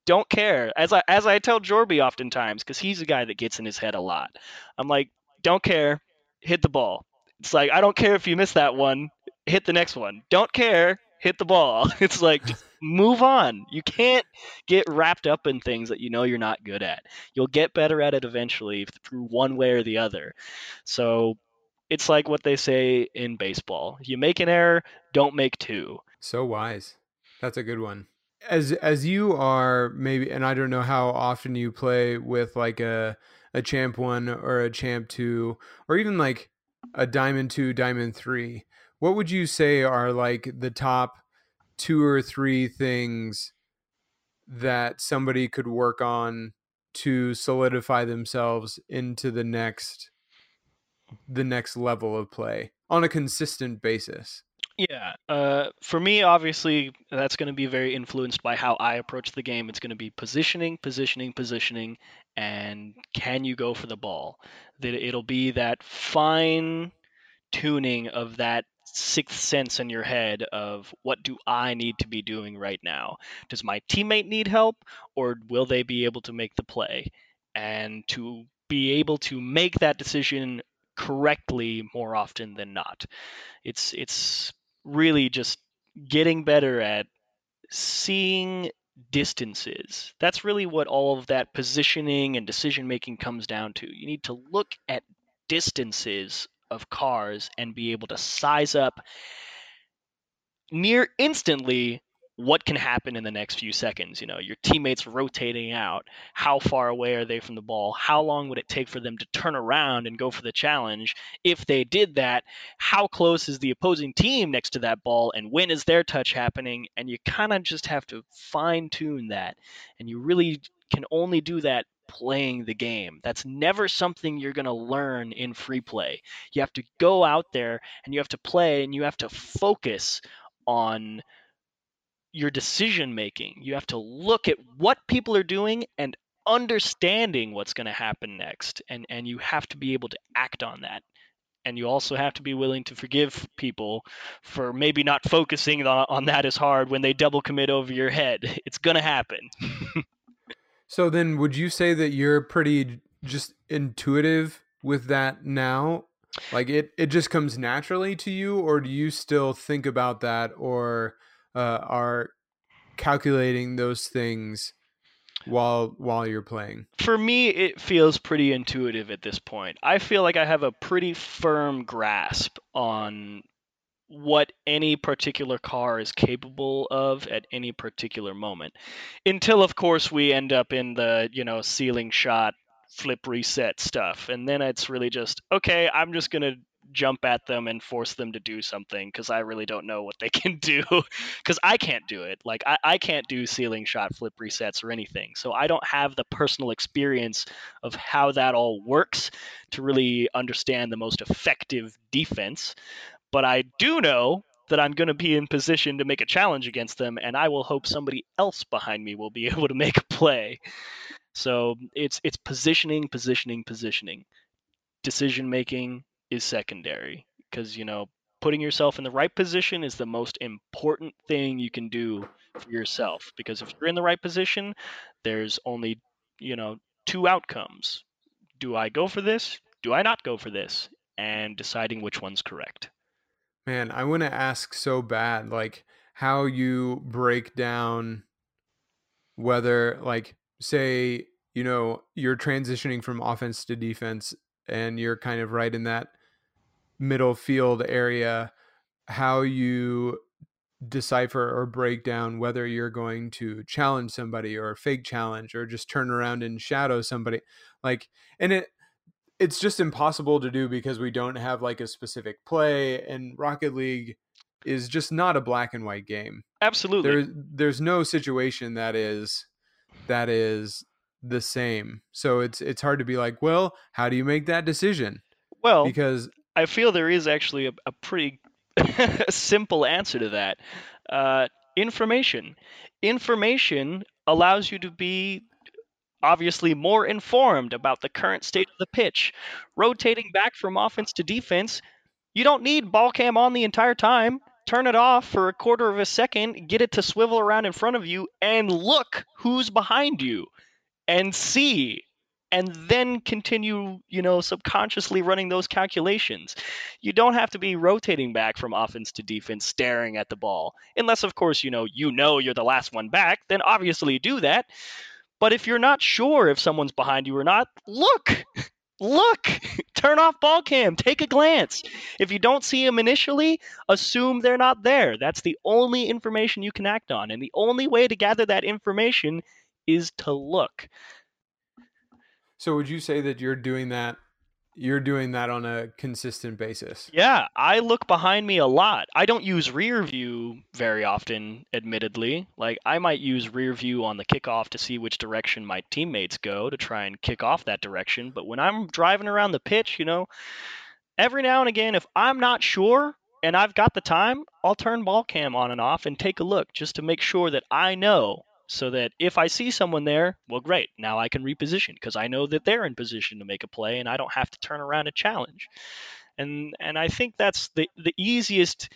don't care. As I as I tell Jorby oftentimes cuz he's a guy that gets in his head a lot. I'm like, "Don't care hit the ball. It's like I don't care if you miss that one, hit the next one. Don't care, hit the ball. It's like move on. You can't get wrapped up in things that you know you're not good at. You'll get better at it eventually through one way or the other. So it's like what they say in baseball. You make an error, don't make two. So wise. That's a good one. As as you are maybe and I don't know how often you play with like a a champ 1 or a champ 2 or even like a diamond 2, diamond 3. What would you say are like the top 2 or 3 things that somebody could work on to solidify themselves into the next the next level of play on a consistent basis? Yeah. Uh, for me, obviously, that's going to be very influenced by how I approach the game. It's going to be positioning, positioning, positioning, and can you go for the ball? That it'll be that fine tuning of that sixth sense in your head of what do I need to be doing right now? Does my teammate need help, or will they be able to make the play? And to be able to make that decision correctly more often than not. It's it's really just getting better at seeing distances. That's really what all of that positioning and decision making comes down to. You need to look at distances of cars and be able to size up near instantly what can happen in the next few seconds. You know, your teammates rotating out. How far away are they from the ball? How long would it take for them to turn around and go for the challenge? If they did that, how close is the opposing team next to that ball? And when is their touch happening? And you kind of just have to fine tune that. And you really can only do that playing the game. That's never something you're going to learn in free play. You have to go out there and you have to play and you have to focus on your decision making. You have to look at what people are doing and understanding what's going to happen next and and you have to be able to act on that. And you also have to be willing to forgive people for maybe not focusing on, on that as hard when they double commit over your head. It's going to happen. So then would you say that you're pretty just intuitive with that now? Like it it just comes naturally to you or do you still think about that or uh, are calculating those things while while you're playing? For me, it feels pretty intuitive at this point. I feel like I have a pretty firm grasp on what any particular car is capable of at any particular moment. Until of course we end up in the, you know, ceiling shot flip reset stuff. And then it's really just okay, I'm just going to jump at them and force them to do something because I really don't know what they can do because I can't do it. Like I, I can't do ceiling shot flip resets or anything. So I don't have the personal experience of how that all works to really understand the most effective defense. But I do know that I'm going to be in position to make a challenge against them, and I will hope somebody else behind me will be able to make a play. So it's it's positioning, positioning, positioning, decision making, is secondary because you know putting yourself in the right position is the most important thing you can do for yourself because if you're in the right position there's only you know two outcomes. Do i go for this? Do i not go for this? And deciding which one's correct. Man i want to ask so bad like how you break down whether like say you know you're transitioning from offense to defense and you're kind of right in that middle field area how you decipher or break down whether you're going to challenge somebody or fake challenge or just turn around and shadow somebody like and it it's just impossible to do because we don't have like a specific play and rocket league is just not a black and white game. Absolutely. there, there's no situation that is that is the same. So it's it's hard to be like well how do you make that decision? Well because I feel there is actually a, a pretty simple answer to that. Uh, information. Information allows you to be obviously more informed about the current state of the pitch. Rotating back from offense to defense, you don't need ball cam on the entire time. Turn it off for a quarter of a second, get it to swivel around in front of you, and look who's behind you and see and then continue, you know, subconsciously running those calculations. You don't have to be rotating back from offense to defense, staring at the ball. Unless, of course, you know, you know you're the last one back, then obviously do that. But if you're not sure if someone's behind you or not, look. Look, turn off ball cam, take a glance. If you don't see them initially, assume they're not there. That's the only information you can act on. And the only way to gather that information is to look. So would you say that you're doing that you're doing that on a consistent basis? Yeah, I look behind me a lot. I don't use rear view very often, admittedly. Like I might use rear view on the kickoff to see which direction my teammates go to try and kick off that direction, but when I'm driving around the pitch, you know, every now and again, if I'm not sure and I've got the time, I'll turn ball cam on and off and take a look just to make sure that I know. So that if I see someone there, well, great. Now I can reposition because I know that they're in position to make a play and I don't have to turn around and challenge. And and I think that's the the easiest,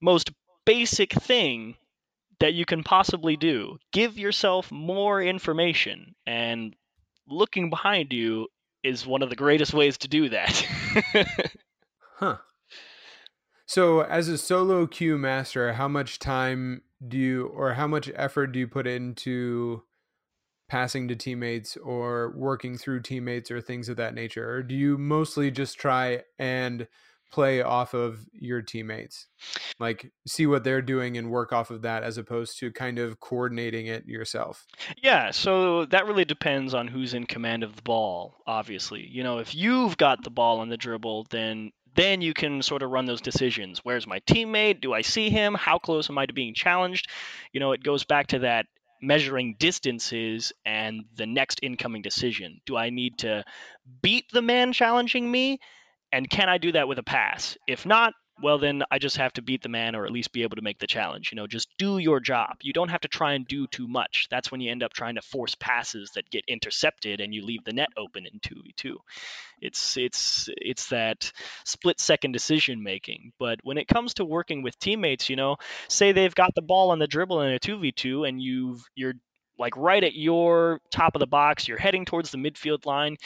most basic thing that you can possibly do. Give yourself more information and looking behind you is one of the greatest ways to do that. huh. So, as a solo queue master, how much time do you, or how much effort do you put into passing to teammates or working through teammates or things of that nature? Or do you mostly just try and play off of your teammates? Like, see what they're doing and work off of that as opposed to kind of coordinating it yourself? Yeah, so that really depends on who's in command of the ball, obviously. You know, if you've got the ball on the dribble, then then you can sort of run those decisions. Where's my teammate? Do I see him? How close am I to being challenged? You know, it goes back to that measuring distances and the next incoming decision. Do I need to beat the man challenging me? And can I do that with a pass? If not, well then I just have to beat the man or at least be able to make the challenge. You know, just do your job. You don't have to try and do too much. That's when you end up trying to force passes that get intercepted and you leave the net open in 2v2. It's it's it's that split second decision making. But when it comes to working with teammates, you know, say they've got the ball on the dribble in a 2v2 and you've you're like right at your top of the box, you're heading towards the midfield line.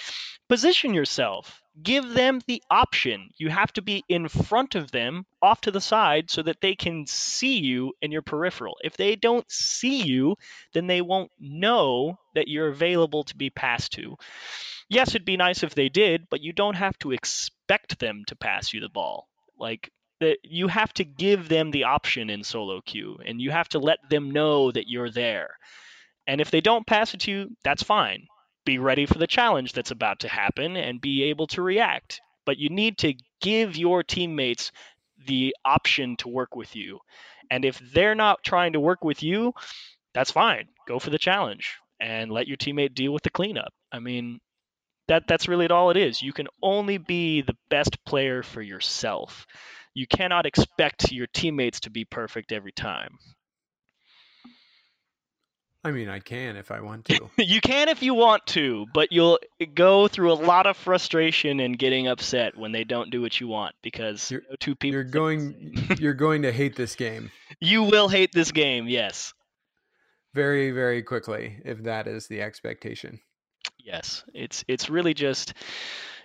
Position yourself give them the option. You have to be in front of them, off to the side, so that they can see you in your peripheral. If they don't see you, then they won't know that you're available to be passed to. Yes, it'd be nice if they did, but you don't have to expect them to pass you the ball. Like, that you have to give them the option in solo queue, and you have to let them know that you're there. And if they don't pass it to you, that's fine be ready for the challenge that's about to happen and be able to react. But you need to give your teammates the option to work with you. And if they're not trying to work with you, that's fine. Go for the challenge and let your teammate deal with the cleanup. I mean, that that's really all it is. You can only be the best player for yourself. You cannot expect your teammates to be perfect every time. I mean, I can if I want to. you can if you want to, but you'll go through a lot of frustration and getting upset when they don't do what you want because you're, two people. You're going. you're going to hate this game. You will hate this game. Yes. Very, very quickly, if that is the expectation. Yes, it's it's really just,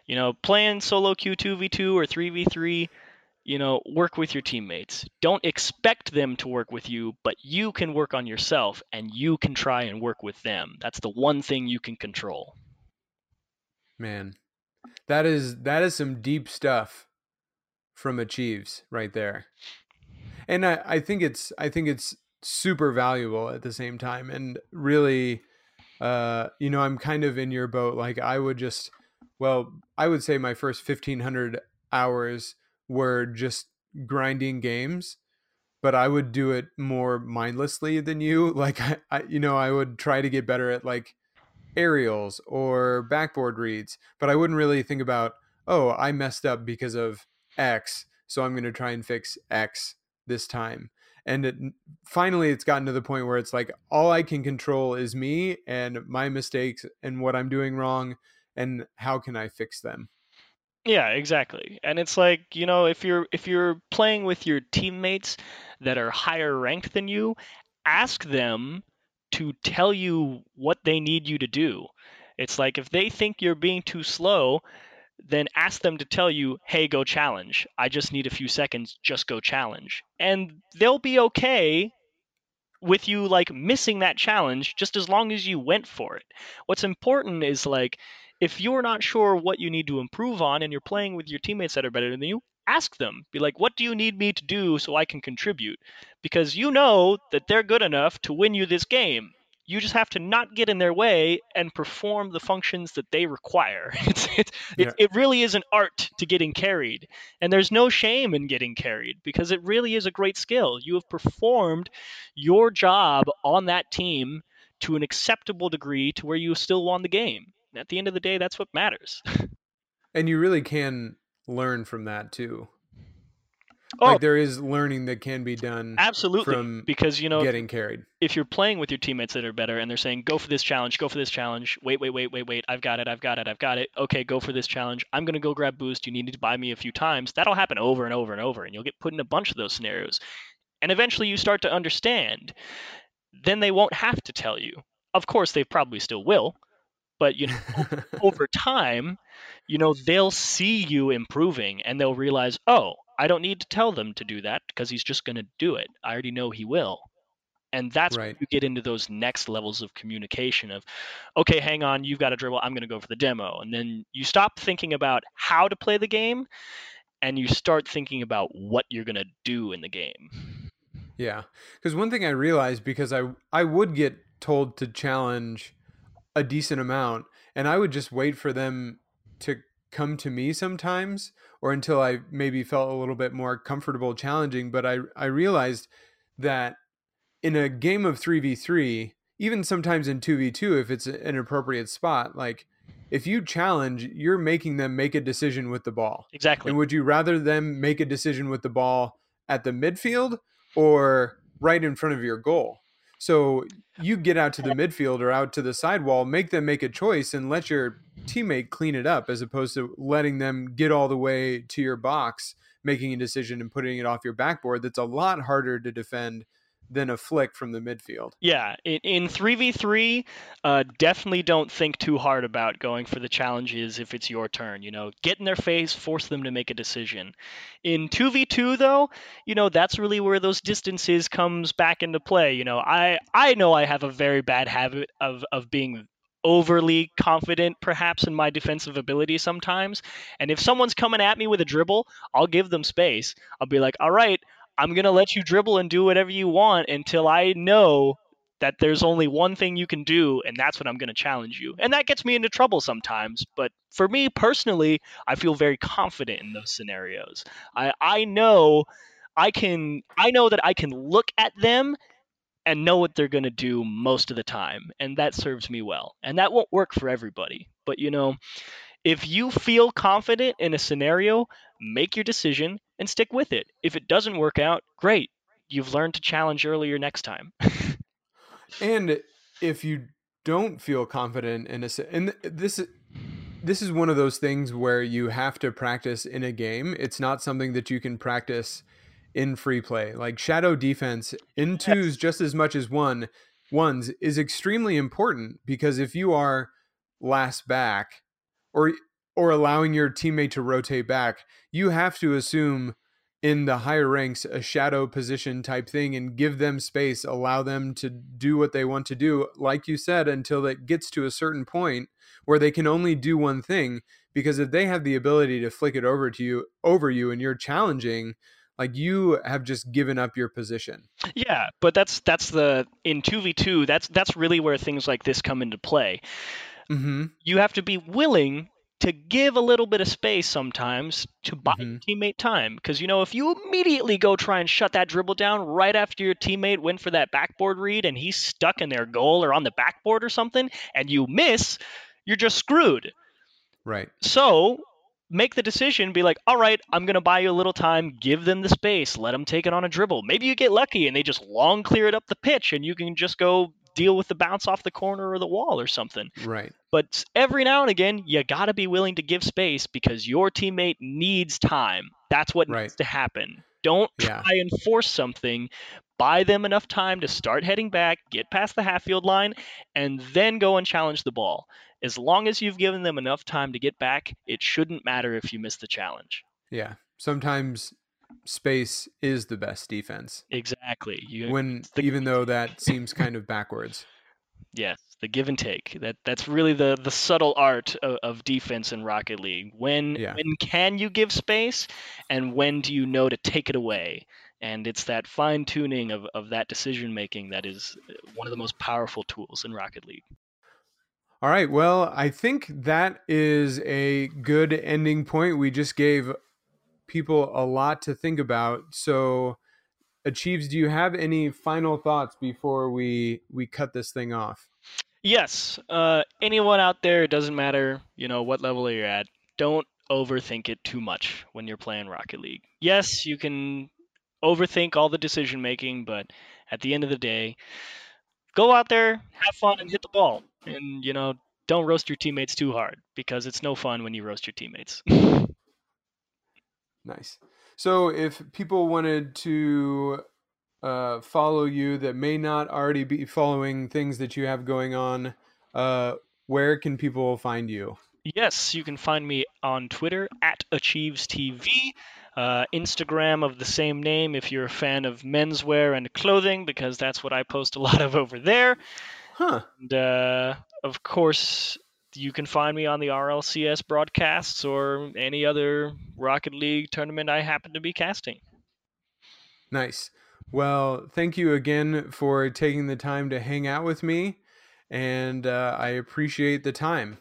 you know, playing solo Q two v two or three v three you know, work with your teammates. Don't expect them to work with you, but you can work on yourself and you can try and work with them. That's the one thing you can control. Man, that is that is some deep stuff from Achieves right there. And I, I think it's I think it's super valuable at the same time and really uh you know I'm kind of in your boat like I would just well I would say my first 1500 hours were just grinding games but i would do it more mindlessly than you. Like I, I, you know i would try to get better at like aerials or backboard reads but i wouldn't really think about oh i messed up because of x so i'm going to try and fix x this time. And it, finally it's gotten to the point where it's like all i can control is me and my mistakes and what i'm doing wrong and how can i fix them yeah, exactly. And it's like, you know, if you're if you're playing with your teammates that are higher ranked than you, ask them to tell you what they need you to do. It's like if they think you're being too slow, then ask them to tell you, "Hey, go challenge. I just need a few seconds, just go challenge." And they'll be okay with you like missing that challenge just as long as you went for it. What's important is like if you're not sure what you need to improve on and you're playing with your teammates that are better than you, ask them. Be like, what do you need me to do so I can contribute? Because you know that they're good enough to win you this game. You just have to not get in their way and perform the functions that they require. It's, it's, yeah. it, it really is an art to getting carried. And there's no shame in getting carried because it really is a great skill. You have performed your job on that team to an acceptable degree to where you still won the game at the end of the day, that's what matters. and you really can learn from that too. Oh. Like there is learning that can be done Absolutely, from because you know getting carried. if you're playing with your teammates that are better and they're saying go for this challenge go for this challenge wait wait wait wait wait i've got it i've got it i've got it okay go for this challenge i'm going to go grab boost you need to buy me a few times that'll happen over and over and over and you'll get put in a bunch of those scenarios and eventually you start to understand then they won't have to tell you of course they probably still will but you know over time you know they'll see you improving and they'll realize oh i don't need to tell them to do that because he's just going to do it. I already know he will. And that's when Right. you get into those next levels of communication of okay hang on you've got a dribble i'm going to go for the demo. And then you stop thinking about how to play the game and you start thinking about what you're going to do in the game. Yeah, because one thing I realized because I I would get told to challenge a decent amount, and I would just wait for them to come to me sometimes, or until I maybe felt a little bit more comfortable challenging. But I I realized that in a game of three v three, even sometimes in two v two, if it's an appropriate spot, like if you challenge, you're making them make a decision with the ball. exactly And would you rather them make a decision with the ball at the midfield or right in front of your goal? So you get out to the midfield or out to the sidewall, make them make a choice and let your teammate clean it up as opposed to letting them get all the way to your box, making a decision and putting it off your backboard. That's a lot harder to defend than a flick from the midfield. Yeah, in, in 3v3, uh, definitely don't think too hard about going for the challenges if it's your turn. You know, get in their face, force them to make a decision. In 2v2, though, you know, that's really where those distances comes back into play. You know, I, I know I have a very bad habit of, of being overly confident perhaps in my defensive ability sometimes and if someone's coming at me with a dribble i'll give them space i'll be like all right i'm going to let you dribble and do whatever you want until i know that there's only one thing you can do and that's what i'm going to challenge you. And that gets me into trouble sometimes but for me personally i feel very confident in those scenarios. I i know i can i know that i can look at them and know what they're going to do most of the time and that serves me well. And that won't work for everybody but you know if you feel confident in a scenario make your decision and stick with it if it doesn't work out great you've learned to challenge earlier next time And if you don't feel confident in a and this this is one of those things where you have to practice in a game. It's not something that you can practice in free play. Like shadow defense in twos just as much as one ones is extremely important because if you are last back or or allowing your teammate to rotate back, you have to assume in the higher ranks a shadow position type thing and give them space, allow them to do what they want to do, like you said, until it gets to a certain point where they can only do one thing. Because if they have the ability to flick it over to you, over you, and you're challenging, like you have just given up your position. yeah but that's that's the in 2v2 that's that's really where things like this come into play Mm-hmm. you have to be willing to give a little bit of space sometimes to buy your Mhm. teammate time. Because, you know, if you immediately go try and shut that dribble down right after your teammate went for that backboard read and he's stuck in their goal or on the backboard or something, and you miss, you're just screwed. Right. So make the decision, be like, all right, I'm going to buy you a little time, give them the space, let them take it on a dribble. Maybe you get lucky and they just long clear it up the pitch and you can just go deal with the bounce off the corner or the wall or something. Right. But every now and again, you got to be willing to give space because your teammate needs time. That's what Right. needs to happen. Don't Yeah. try and force something. Buy them enough time to start heading back, get past the half field line, and then go and challenge the ball. As long as you've given them enough time to get back, it shouldn't matter if you miss the challenge. Yeah. Sometimes space is the best defense. Exactly. You When the- even though that seems kind of backwards. Yes, the give and take. That that's really the the subtle art of, of defense in Rocket League. When Yeah. when can you give space, and when do you know to take it away? And it's that fine tuning of, of that decision making that is uh, one of the most powerful tools in Rocket League. All right. Well, I think that is a good ending point. We just gave people a lot to think about. So, Achieves, do you have any final thoughts before we we cut this thing off? Yes, uh, anyone out there, it doesn't matter, you know, what level you're at. Don't overthink it too much when you're playing Rocket League. Yes, you can overthink all the decision making, but at the end of the day, go out there, have fun, and hit the ball. And, you know, don't roast your teammates too hard because it's no fun when you roast your teammates. nice. So, if people wanted to uh, follow you that may not already be following things that you have going on, uh, where can people find you? Yes, you can find me on Twitter at AchievesTV, uh, Instagram of the same name if you're a fan of menswear and clothing, because that's what I post a lot of over there. Huh. And uh, of course, you can find me on the RLCS broadcasts or any other Rocket League tournament I happen to be casting. Nice. Well, thank you again for taking the time to hang out with me, and uh, I appreciate the time.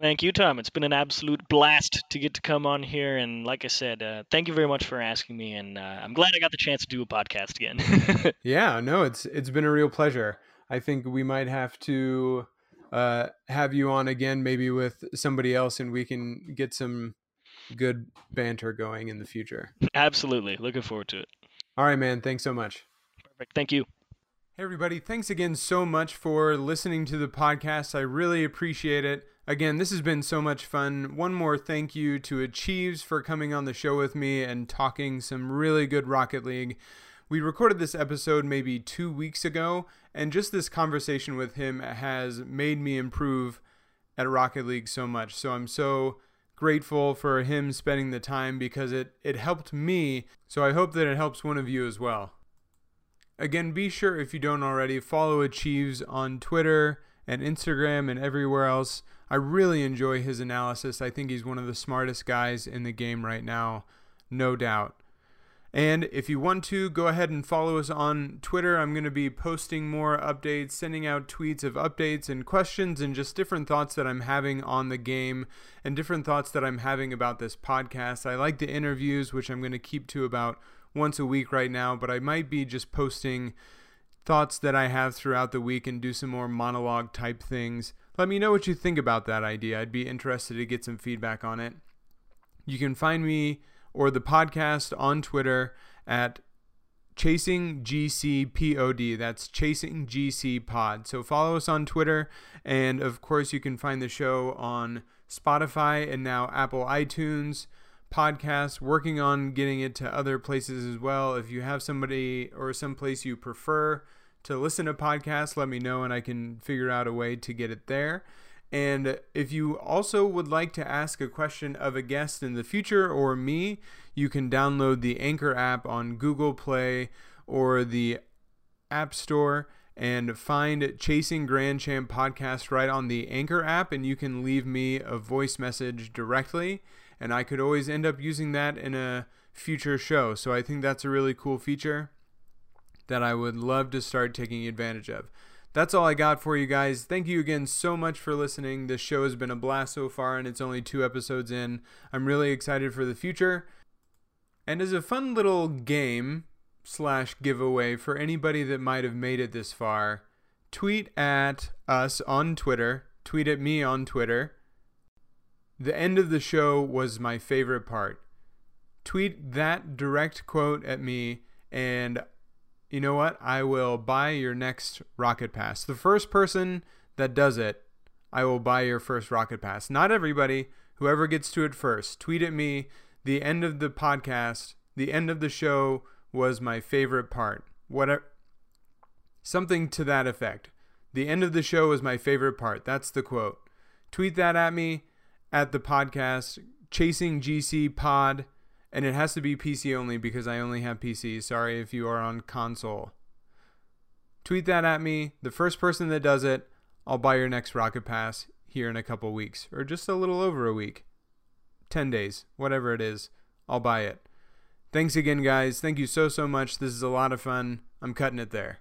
Thank you, Tom. It's been an absolute blast to get to come on here, and like I said, uh, thank you very much for asking me, and uh, I'm glad I got the chance to do a podcast again. yeah, no, it's it's been a real pleasure. I think we might have to uh, have you on again, maybe with somebody else, and we can get some good banter going in the future. Absolutely, looking forward to it. All right, man. Thanks so much. Perfect. Thank you. Hey, everybody. Thanks again so much for listening to the podcast. I really appreciate it. Again, this has been so much fun. One more thank you to Achieves for coming on the show with me and talking some really good Rocket League. We recorded this episode maybe two weeks ago, and just this conversation with him has made me improve at Rocket League so much. So I'm so grateful for him spending the time because it, it helped me. So I hope that it helps one of you as well. Again, be sure if you don't already, follow Achieves on Twitter and Instagram and everywhere else. I really enjoy his analysis. I think he's one of the smartest guys in the game right now, no doubt. And if you want to, go ahead and follow us on Twitter. I'm going to be posting more updates, sending out tweets of updates and questions, and just different thoughts that I'm having on the game and different thoughts that I'm having about this podcast. I like the interviews, which I'm going to keep to about once a week right now, but I might be just posting thoughts that I have throughout the week and do some more monologue type things. Let me know what you think about that idea. I'd be interested to get some feedback on it. You can find me or the podcast on Twitter at Chasing GC Pod. That's Chasing GC Pod. So follow us on Twitter, and of course, you can find the show on Spotify and now Apple iTunes podcast. Working on getting it to other places as well. If you have somebody or some place you prefer to listen to podcasts, let me know, and I can figure out a way to get it there. And if you also would like to ask a question of a guest in the future or me, you can download the Anchor app on Google Play or the App Store and find Chasing Grand Champ podcast right on the Anchor app, and you can leave me a voice message directly. And I could always end up using that in a future show. So I think that's a really cool feature that I would love to start taking advantage of that's all I got for you guys. Thank you again so much for listening. This show has been a blast so far, and it's only two episodes in. I'm really excited for the future. And as a fun little game slash giveaway for anybody that might have made it this far, tweet at us on Twitter, tweet at me on Twitter. The end of the show was my favorite part. Tweet that direct quote at me, and you know what? I will buy your next Rocket Pass. The first person that does it, I will buy your first Rocket Pass. Not everybody, whoever gets to it first. Tweet at me. The end of the podcast, the end of the show was my favorite part. Whatever something to that effect. The end of the show was my favorite part. That's the quote. Tweet that at me at the podcast Chasing GC Pod and it has to be PC only because I only have PC. Sorry if you are on console. Tweet that at me. The first person that does it, I'll buy your next Rocket Pass here in a couple weeks, or just a little over a week. 10 days, whatever it is, I'll buy it. Thanks again, guys. Thank you so, so much. This is a lot of fun. I'm cutting it there.